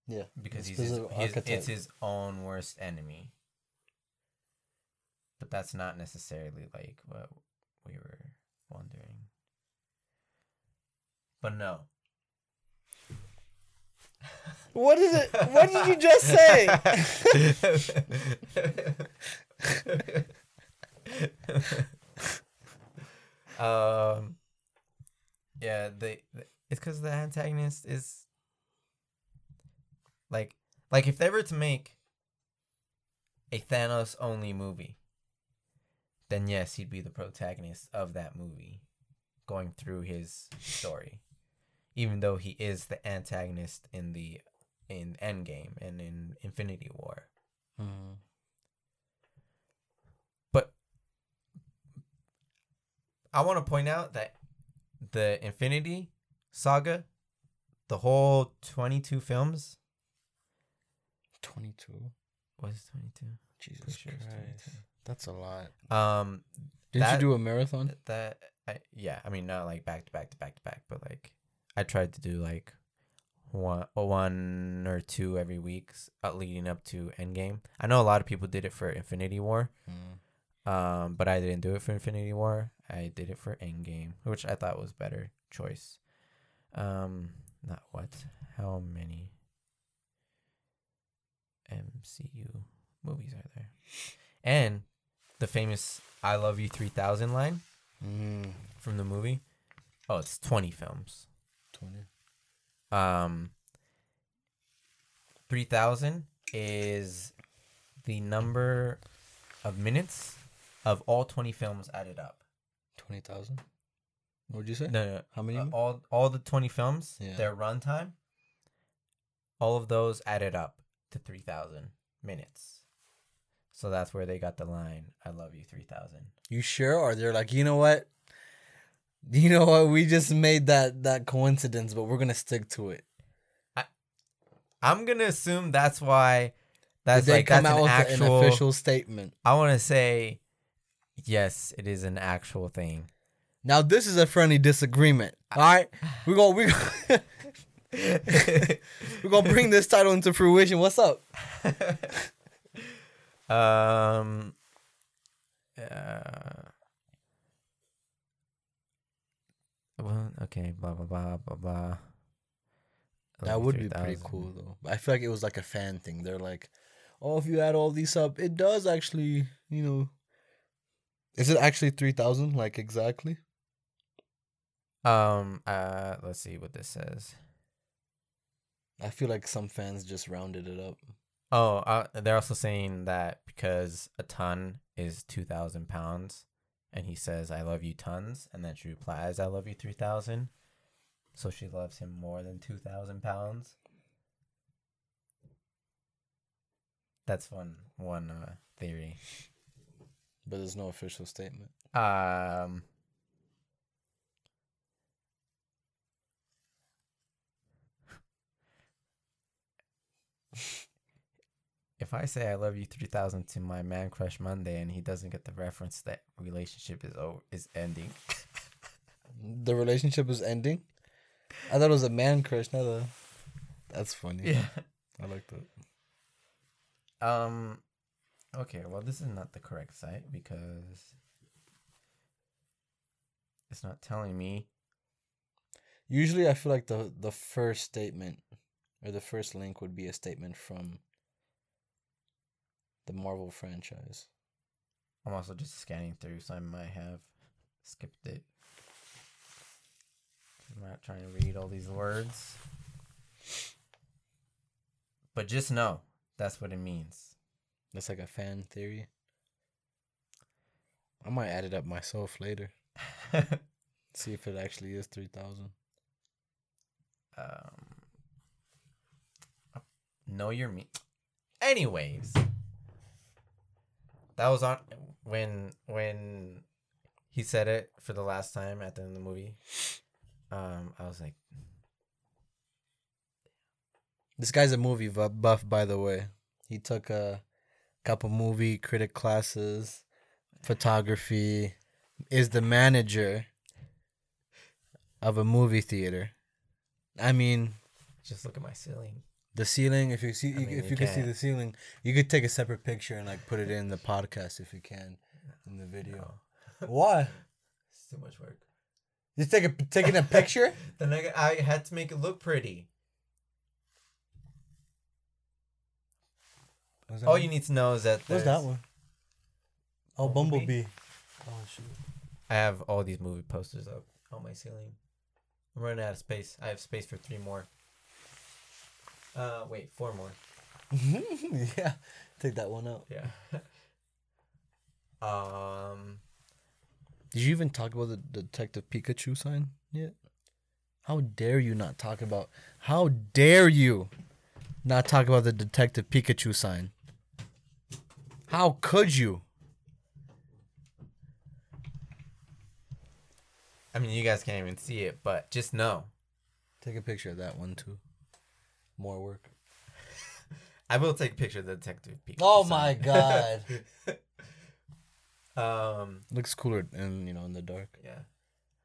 A: Yeah.
B: because he's his, his, it's his own worst enemy. But that's not necessarily like what we were wondering. But no,
A: What is it? What did you just say?
B: um, yeah, they. It's because the antagonist is like, like if they were to make a Thanos only movie, then yes, he'd be the protagonist of that movie, going through his story, even though he is the antagonist in the in Endgame and in Infinity War.
A: Hmm.
B: But I want to point out that the Infinity Saga, the whole 22 films,
A: Twenty-two.
B: was 22.
A: Jesus
B: sure
A: Christ, that's a lot.
B: Um,
A: Didn't
B: That-
A: you do a marathon?
B: that I, yeah, I mean not like back to back to back to back, but like I tried to do like one one or two every week uh, leading up to Endgame. I know a lot of people did it for Infinity War.
A: Hmm.
B: Um, but I didn't do it for Infinity War. I did it for Endgame, which I thought was better choice. Um, not what? How many MCU movies are there? And the famous "I love you" three thousand line
A: Hmm.
B: from the movie. Oh, it's twenty films.
A: Twenty.
B: Um, three thousand is the number of minutes of all twenty films added up.
A: Twenty thousand. What'd you say?
B: No, no,
A: How many?
B: uh, all all the twenty films,
A: Yeah.
B: their runtime, all of those added up to three thousand minutes. So that's where they got the line "I love you" three thousand.
A: You sure? Or they're like, you know what? You know what? We just made that that coincidence, but we're gonna stick to it.
B: I, I'm gonna assume that's why. That's
A: Did they
B: like
A: come
B: that's
A: out
B: an
A: with
B: actual.
A: an official statement?
B: I want to say, yes, it is an actual thing.
A: Now this is a friendly disagreement. All right, we're gonna we we're gonna bring this title into fruition. What's up?
B: um. Uh, well, okay, blah blah blah blah blah.
A: That would be pretty cool though. I feel like it was like a fan thing. They're like, oh, if you add all these up, it does actually, you know. Is it actually three thousand? Like exactly?
B: Um. Uh. Let's see what this says.
A: I feel like some fans just rounded it up.
B: Oh, uh, they're also saying that because a ton is two thousand pounds, and he says "I love you tons," and then she replies "I love you three thousand. So she loves him more than two thousand pounds. That's one one uh, theory.
A: But there's no official statement.
B: Um. If I say I love you three thousand to my man crush Monday and he doesn't get the reference that relationship is over is ending.
A: The relationship is ending. I thought it was a man crush, not a. That's funny. Yeah, I like that.
B: Um okay, well this is not the correct site because it's not telling me.
A: Usually, I feel like the the first statement or the first link would be a statement from the Marvel franchise.
B: I'm also just scanning through, so I might have skipped it. I'm not trying to read all these words. But just know that's what it means.
A: That's like a fan theory. I might add it up myself later. See if it actually is three thousand.
B: um, know your me. Anyways, that was on when when he said it for the last time at the end of the movie. Um, I was like,
A: This guy's a movie buff, by the way. He took a couple movie critic classes, photography, is the manager of a movie theater. I mean,
B: just look at my ceiling.
A: The ceiling. If you see,
B: I mean,
A: if
B: you
A: you can see the ceiling, you could take a separate picture and like put it in the podcast if you can, in the video. Why?
B: It's too much work.
A: You take a taking a picture.
B: Then I, I had to make it look pretty. All
A: one?
B: you need to know is that
A: What's that one? Oh,
B: Bumblebee?
A: Bumblebee. Oh shoot.
B: I have all these movie posters up on my ceiling. I'm running out of space. I have space for three more. Uh, wait, four more.
A: yeah. Take that one out.
B: Yeah. um,
A: Did you even talk about the Detective Pikachu sign yet? How dare you not talk about? How dare you not talk about the Detective Pikachu sign? How could you?
B: I mean, you guys can't even see it, but just know
A: Take a picture of that one too. More work.
B: I will take a picture of the detective. Pikachu
A: Oh
B: sign.
A: my god.
B: um,
A: Looks cooler in you know in the dark.
B: yeah,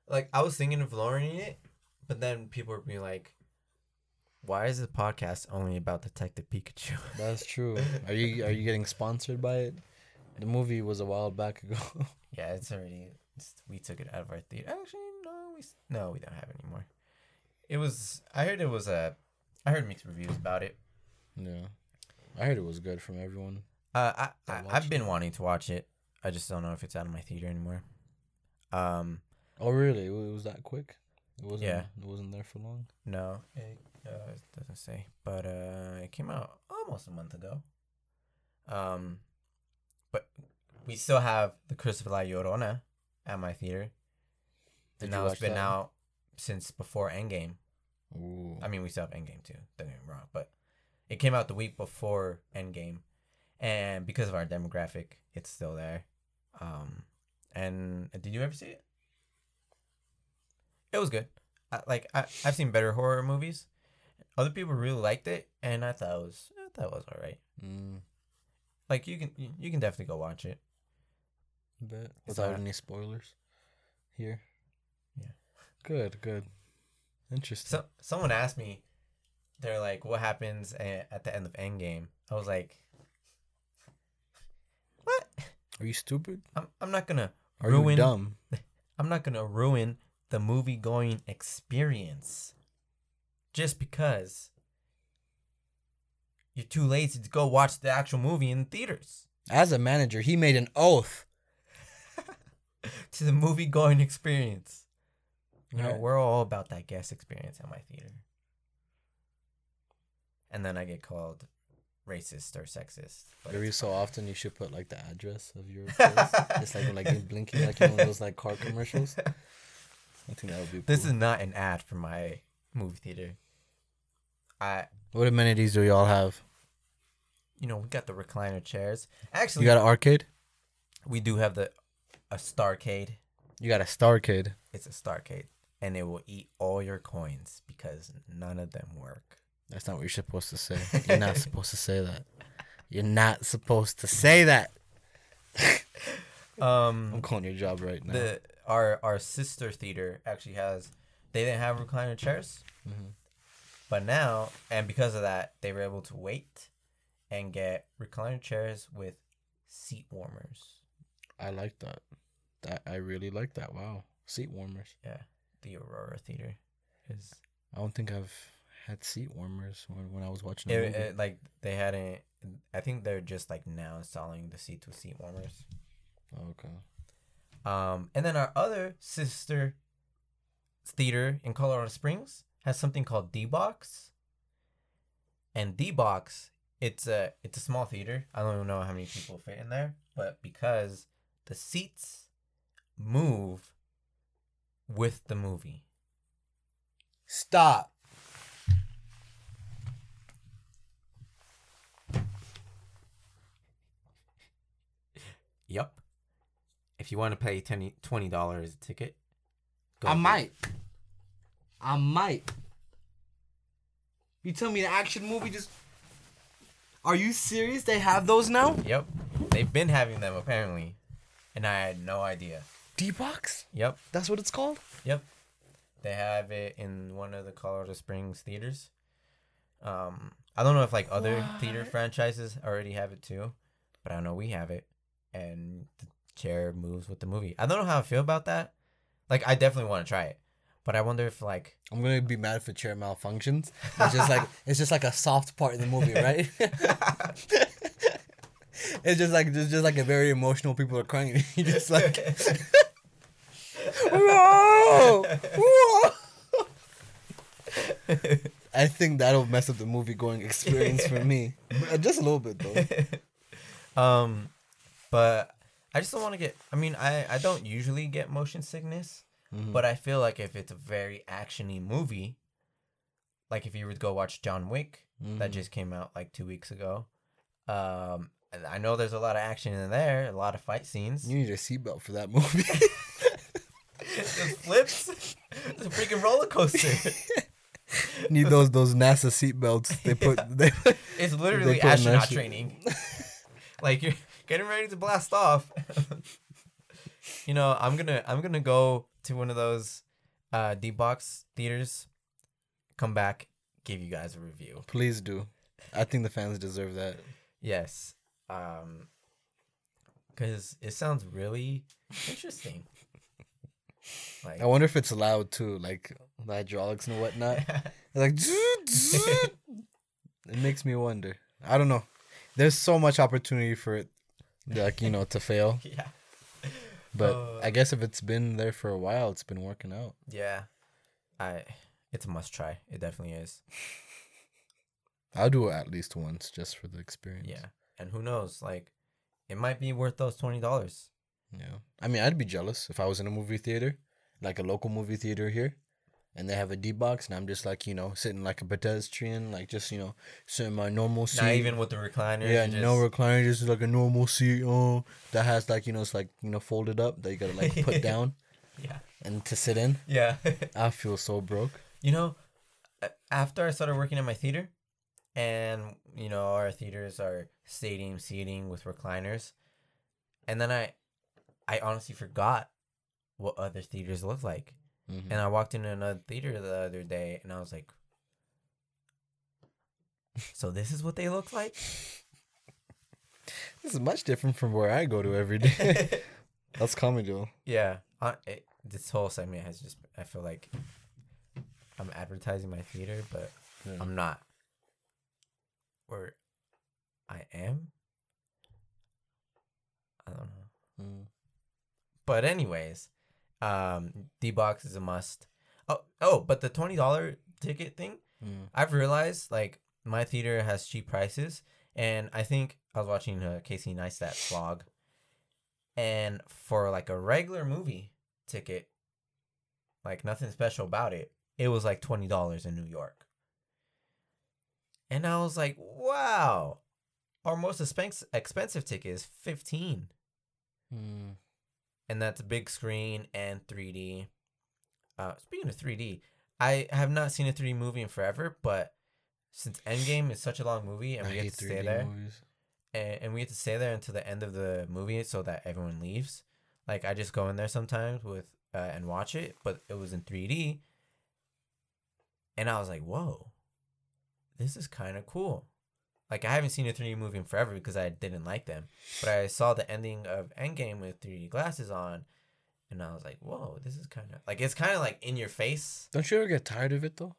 B: like I was thinking of lowering it, but then people were being like, "Why is the podcast only about Detective Pikachu?"
A: That's true. Are you are you getting sponsored by it? The movie was a while back ago.
B: yeah, it's already. It's, we took it out of our theater. Actually, no, we no, we don't have it anymore. It was. I heard it was a. I heard mixed reviews about it.
A: yeah. I heard it was good from everyone.
B: Uh, I, I I've been wanting to watch it. I just don't know if it's out of my theater anymore. Um,
A: Oh really? It was that quick? It wasn't
B: Yeah.
A: it wasn't there for long.
B: no, it, uh, it doesn't say, but uh, it came out almost a month ago. Um, but we still have the Curse of La Llorona at my theater.
A: Did
B: and
A: you
B: now it's
A: watch
B: been
A: that?
B: out since before Endgame.
A: Ooh.
B: I mean, we still have Endgame too. Don't get me wrong, but it came out the week before Endgame, and because of our demographic, it's still there. Um, and did you ever see it? It was good. I, like I, I've seen better horror movies. Other people really liked it, and I thought it was I thought it was alright.
A: Mm,
B: Like you can you, can definitely go watch it. It's
A: Without
B: not-
A: any spoilers here.
B: Yeah.
A: Good, good. Interesting.
B: So someone asked me, they're like, "What happens at the end of Endgame?" I was like, "What?
A: Are you stupid?
B: I'm I'm not gonna
A: Are
B: ruin
A: you dumb?
B: I'm not gonna ruin the movie going experience just because you're too lazy to go watch the actual movie in theaters.
A: As a manager, he made an oath.
B: to the movie going experience. You know,
A: Right.
B: we're all about that guest experience at my theater. And then I get called racist or sexist. but
A: Every so often, you should put like the address of your place, it's like like you're blinking, like in one of those like car commercials. I think that would be.
B: This
A: cool.
B: is not an ad for my movie theater. I,
A: What amenities do y'all have?
B: you know, we got the recliner chairs. Actually,
A: You got an arcade.
B: we do have the a Starcade.
A: You got a Starcade.
B: It's a Starcade, and it will eat all your coins because none of them work.
A: That's not what you're supposed to say. You're not supposed to say that. You're not supposed to say that.
B: Um,
A: I'm calling your job right now.
B: the our our sister theater actually has they didn't have recliner chairs
A: Mhm.
B: but now and because of that they were able to wait and get recliner chairs with seat warmers
A: I like that. That I really like that. Wow, seat warmers.
B: yeah the aurora theater is
A: I don't think I've had seat warmers when, when I was watching
B: it, it- like they hadn't i think they're just like now installing the seat to seat warmers
A: Oh, okay.
B: Um, and then our other sister theater in Colorado Springs has something called D Box. And D Box, it's a it's a small theater. I don't even know how many people fit in there, but because the seats move with the movie.
A: Stop.
B: Yep. If you want to pay 10 $20 a ticket, go
A: I
B: for it.
A: might. I might. You tell me the action movie just. Are you serious? They have those now?
B: Yep. They've been having them apparently, and I had no idea.
A: D box.
B: Yep.
A: That's what it's called.
B: Yep. They have it in one of the Colorado Springs theaters. Um, I don't know if like other theater franchises already have it too, but I know we have it, and the chair moves with the movie. I don't know how I feel about that. Like, I definitely want to try it, but I wonder if like
A: I'm gonna be mad if a chair malfunctions. It's just like it's just like a soft part in the movie, right? it's just like just just like a very emotional. People are crying. You just like, whoa, whoa. I think that'll mess up the movie going experience for me, just a little bit though.
B: um, but I just don't want to get. I mean, I I don't usually get motion sickness,
A: Mhm.
B: but I feel like if it's a very actiony movie, like if you were to go watch John Wick, that
A: Mhm.
B: just came out like two weeks ago. Um, I know there's a lot of action in there, a lot of fight scenes.
A: you need a seatbelt for that movie.
B: the flips, it's a freaking roller coaster.
A: need those those NASA seatbelts. They put they.
B: It's literally
A: put
B: astronaut training. like you're getting ready to blast off. you know, I'm gonna I'm gonna go to one of those uh D box theaters, come back, give you guys a review.
A: Please do. I think the fans deserve that.
B: Yes. Um because it sounds really interesting. Like
A: I wonder if it's loud too, like the hydraulics and whatnot. like it makes me wonder. I don't know. There's so much opportunity for it, like you know, to fail.
B: yeah.
A: But
B: Uh.
A: I guess if it's been there for a while, it's been working out.
B: Yeah. I it's a must try. It definitely is.
A: I'll do it at least once just for the experience.
B: Yeah. And who knows, like it might be worth those twenty dollars.
A: Yeah. I mean, I'd be jealous if I was in a movie theater, like a local movie theater here, and they have a D box, and I'm just like, you know, sitting like a pedestrian, like just, you know, sitting in my normal seat.
B: Not even with the recliner.
A: yeah,
B: you
A: no recliner, just like a normal seat. Oh, that has like, you know, it's like, you know, folded up that you gotta like put down
B: Yeah.
A: and to sit in.
B: Yeah.
A: I feel so broke.
B: you know, after I started working at my theater, and you know our theaters are stadium seating with recliners, and then I, I honestly forgot what other theaters look like,
A: Mhm.
B: and I walked into another theater the other day, and I was like, so this is what they look like.
A: This is much different from where I go to every day. That's comedy,
B: yeah, uh, it, this whole segment has just I feel like I'm advertising my theater, but
A: Yeah.
B: I'm not. Or I am. I don't know.
A: Mm.
B: But anyways, um, D box is a must. Oh, oh, but the twenty dollar ticket thing,
A: Mm.
B: I've realized like my theater has cheap prices, and I think I was watching uh, Casey Neistat's vlog, and for like a regular movie ticket, like nothing special about it, it was like twenty dollars in New York, and I was like, wow, our most expensive expensive ticket is fifteen
A: Mm.
B: and that's big screen and 3D. Uh, speaking of 3D, I have not seen a 3D movie in forever, but since Endgame is such a long movie and
A: I
B: we
A: have
B: to stay there, and, and we get to stay there until the end of the movie so that everyone leaves. Like I just go in there sometimes with uh, and watch it, but it was in 3D, and I was like, "Whoa, this is kind of cool." Like I haven't seen a 3D movie in forever because I didn't like them, but I saw the ending of Endgame with 3D glasses on, and I was like, "Whoa, this is kind of like it's kind of like in your face."
A: Don't you ever get tired of it though?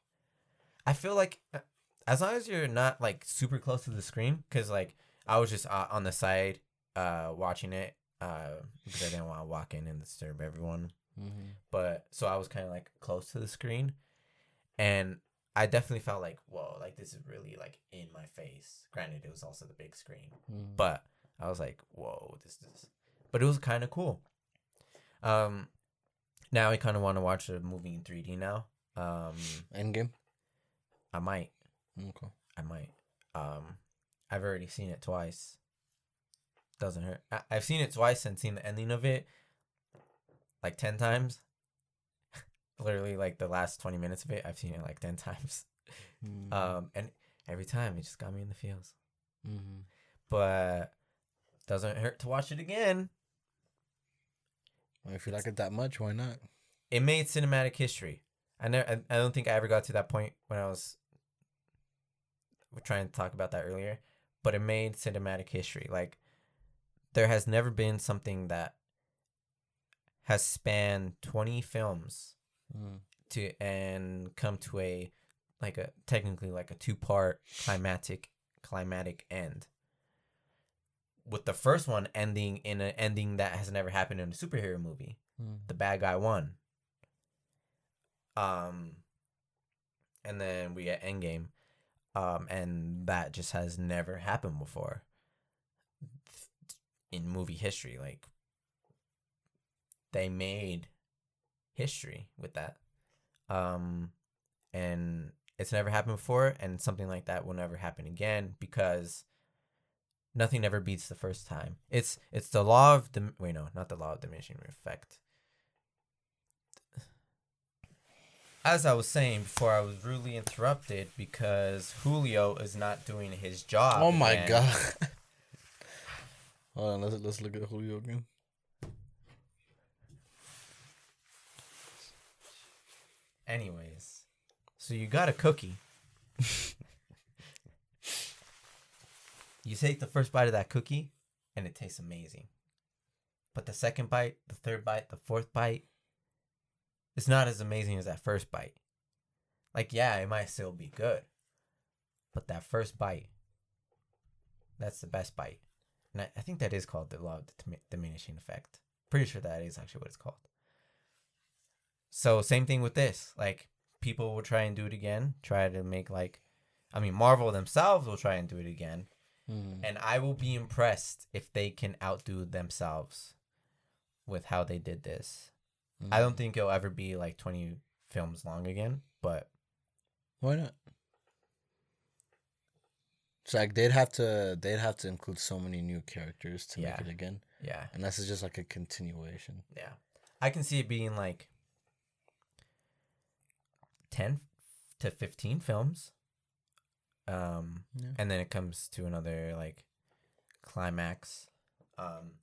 B: I feel like uh, as long as you're not like super close to the screen, because like I was just uh, on the side uh watching it uh because I didn't want to walk in and disturb everyone.
A: Mm-hmm.
B: But so I was kind of like close to the screen, and I definitely felt like whoa, like this is really like in my face. Granted, it was also the big screen,
A: Mm.
B: but I was like whoa, this is. But it was kind of cool. Um, now I kind of want to watch a movie in 3D now. Um,
A: Endgame.
B: I might.
A: Okay.
B: I might. Um, I've already seen it twice. Doesn't hurt. I- I've seen it twice and seen the ending of it like ten times. Literally, like the last twenty minutes of it, I've seen it like ten times.
A: Mm.
B: Um, and every time it just got me in the feels.
A: mm-hmm.
B: But doesn't hurt to watch it again.
A: Well, if you like it that much, why not?
B: It made cinematic history. I never. I, I don't think I ever got to that point when I was. Trying to talk about that earlier, but it made cinematic history. Like, there has never been something that has spanned twenty films
A: Mm.
B: to and come to a like a technically like a two part climatic climatic end. with the first one ending in an ending that has never happened in a superhero movie.
A: Mm.
B: The bad guy won. Um, and then we get Endgame, um, and that just has never happened before in movie history. Like they made history with that, um, and it's never happened before, and something like that will never happen again because nothing ever beats the first time. It's it's the law of the wait no, not the law of diminishing effect. As I was saying before, I was rudely interrupted because Julio is not doing his job.
A: Oh my god. Hold on, let's let's look at Julio again.
B: Anyways, so you got a cookie. you take the first bite of that cookie, and it tastes amazing. But the second bite, the third bite, the fourth bite, it's not as amazing as that first bite. Like, yeah, it might still be good. But that first bite, that's the best bite. And I, I think that is called the law of the dim- diminishing effect. Pretty sure that is actually what it's called. So same thing with this. Like people will try and do it again, try to make like I mean Marvel themselves will try and do it again.
A: Mm.
B: And I will be impressed if they can outdo themselves with how they did this. I don't think it'll ever be like 20 films long again, but
A: Why not? It's like they'd have to they'd have to include so many new characters to
B: Yeah.
A: make it again,
B: yeah,
A: and this is just like a continuation.
B: yeah. I can see it being like 10 to 15 films. Um
A: Yeah.
B: and then it comes to another like climax. Um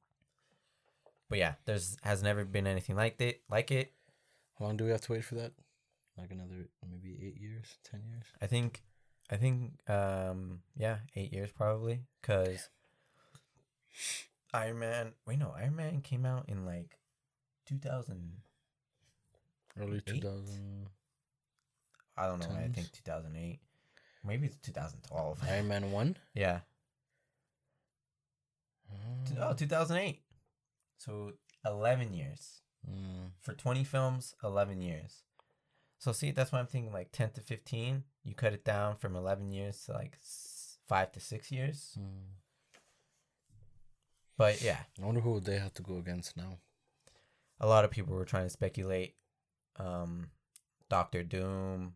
B: but yeah, there's has never been anything like it like it.
A: How long do we have to wait for that? Like another maybe eight years, ten years.
B: I think I think um yeah, 8 years probably cuz Iron Man, wait no, Iron Man came out in like 2000
A: Early two thousand.
B: I don't know, I think 2008. Maybe it's 2012.
A: Iron Man one.
B: yeah. T- Oh, 2008. So 11 years.
A: Mm.
B: for 20 films 11 years so see that's why i'm thinking like 10 to 15 you cut it down from 11 years to like 5 to 6 years
A: Mm.
B: but yeah
A: I wonder who they have to go against now.
B: a lot of people were trying to speculate um doctor doom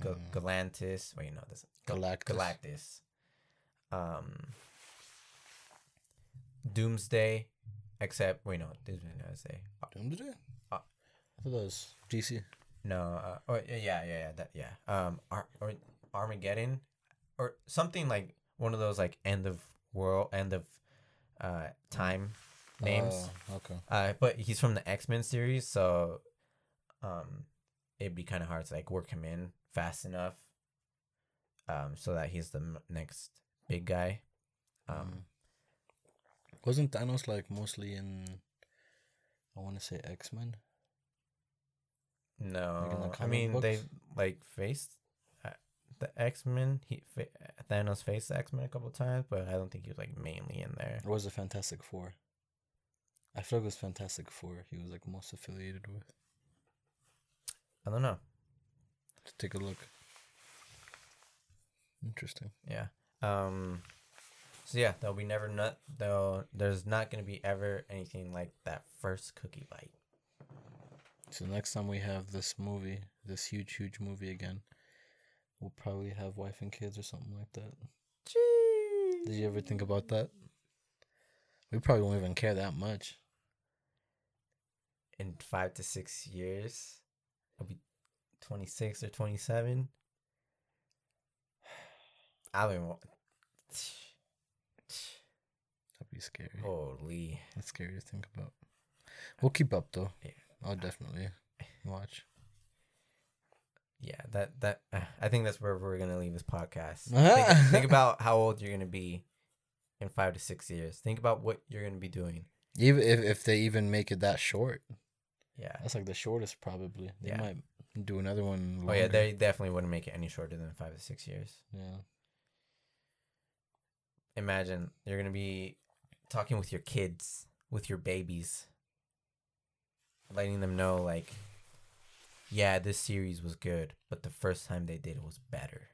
B: Ga-
A: Mm.
B: galantis wait no this
A: Galactus.
B: galactus um doomsday except wait no doomsday no say
A: Doomsday.
B: Uh,
A: I thought that was DC.
B: No, uh, or yeah, yeah, yeah, that yeah. Um, Ar- or Armageddon, or something like one of those like end of world, end of uh time names.
A: Oh, okay.
B: Uh, but he's from the X Men series, so um, it'd be kind of hard to like work him in fast enough. Um, so that he's the m- next big guy. Um,
A: Mm. Wasn't Thanos like mostly in? I want to say X Men.
B: no, I
A: comic
B: mean they
A: books?
B: like faced uh, the X Men. He fa- Thanos faced the X Men a couple times, but I don't think he was like mainly in there.
A: Or was it Fantastic Four? I feel like it was Fantastic Four. He was like most affiliated with.
B: I don't know.
A: Let's take a look. Interesting.
B: Yeah. Um. So yeah, there'll be never not though. There's not gonna be ever anything like that first cookie bite.
A: So next time we have this movie, this huge, huge movie again, we'll probably have wife and kids or something like that. Did you ever think about that? We probably won't even care that much.
B: In five to six years, I'll be twenty six or twenty seven. I don't
A: That'd be scary.
B: Holy.
A: That's scary to think about. We'll keep up though.
B: Yeah.
A: I'll definitely watch.
B: Yeah, that that uh, I think that's where we're gonna leave this podcast. think, think about how old you're gonna be in five to six years. Think about what you're gonna be doing.
A: Even if, if they even make it that short,
B: Yeah.
A: that's like the shortest probably. They
B: Yeah.
A: might do another one.
B: Oh yeah,
A: longer.
B: they definitely wouldn't make it any shorter than five to six years.
A: Yeah.
B: Imagine you're gonna be talking with your kids, with your babies, letting them know like, yeah, this series was good, but the first time they did it was better.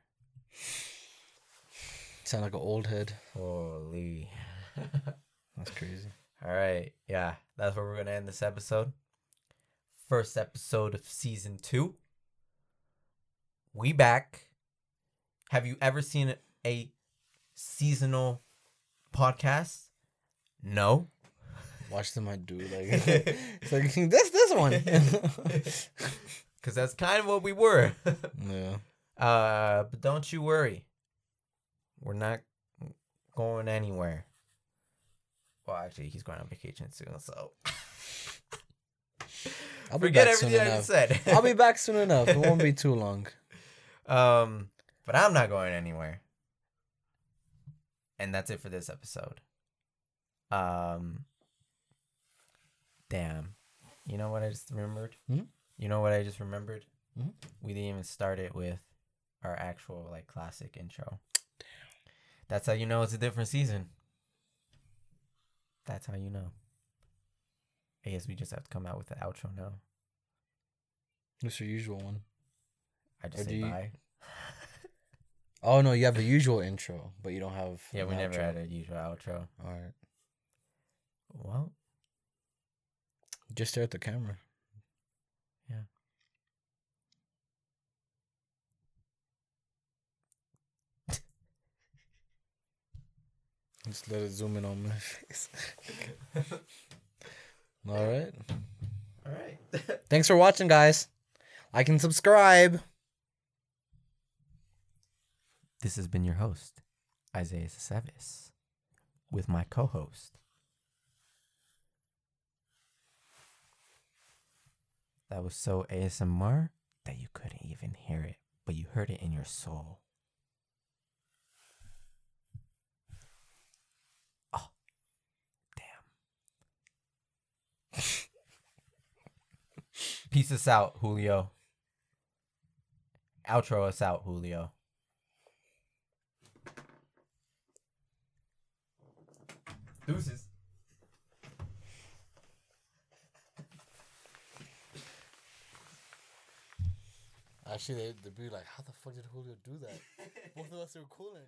A: Sound like an old head.
B: Holy.
A: That's crazy.
B: All right. Yeah, that's where we're going to end this episode. First episode of season two. We back. Have you ever seen a seasonal podcast? No.
A: Watch them, I do like. it's like this this one.
B: Because that's kind of what we were.
A: yeah.
B: uh, but don't you worry. We're not going anywhere. Well, actually, he's going on vacation soon, so
A: I'll be
B: forget
A: back soon
B: everything I just
A: enough.
B: said.
A: I'll be back soon enough. It won't be too long.
B: Um, but I'm not going anywhere. And that's it for this episode. Um, damn. You know what I just remembered?
A: Hmm?
B: You know what I just remembered?
A: Hmm?
B: We didn't even start it with our actual like classic intro. That's how you know it's a different season. That's how you know. I guess we just have to come out with the outro now.
A: What's your usual one?
B: I just
A: Or
B: say
A: you-
B: bye.
A: Oh no, you have the usual intro, but you don't have.
B: Yeah, we never
A: outro.
B: had a usual outro.
A: All right,
B: Well,
A: just stare at the camera.
B: Yeah.
A: Just let it zoom in on my face. All right.
B: all right.
A: Thanks for watching, guys. Like and subscribe.
B: this has been your host, Isaiah Sevis, with my co-host. That was so ASMR that you couldn't even hear it, but you heard it in your soul. Peace us out, Julio. Outro us out, Julio. Deuces.
A: Actually, they, they'd be like, how the fuck did Julio do that? Both of us were cooling.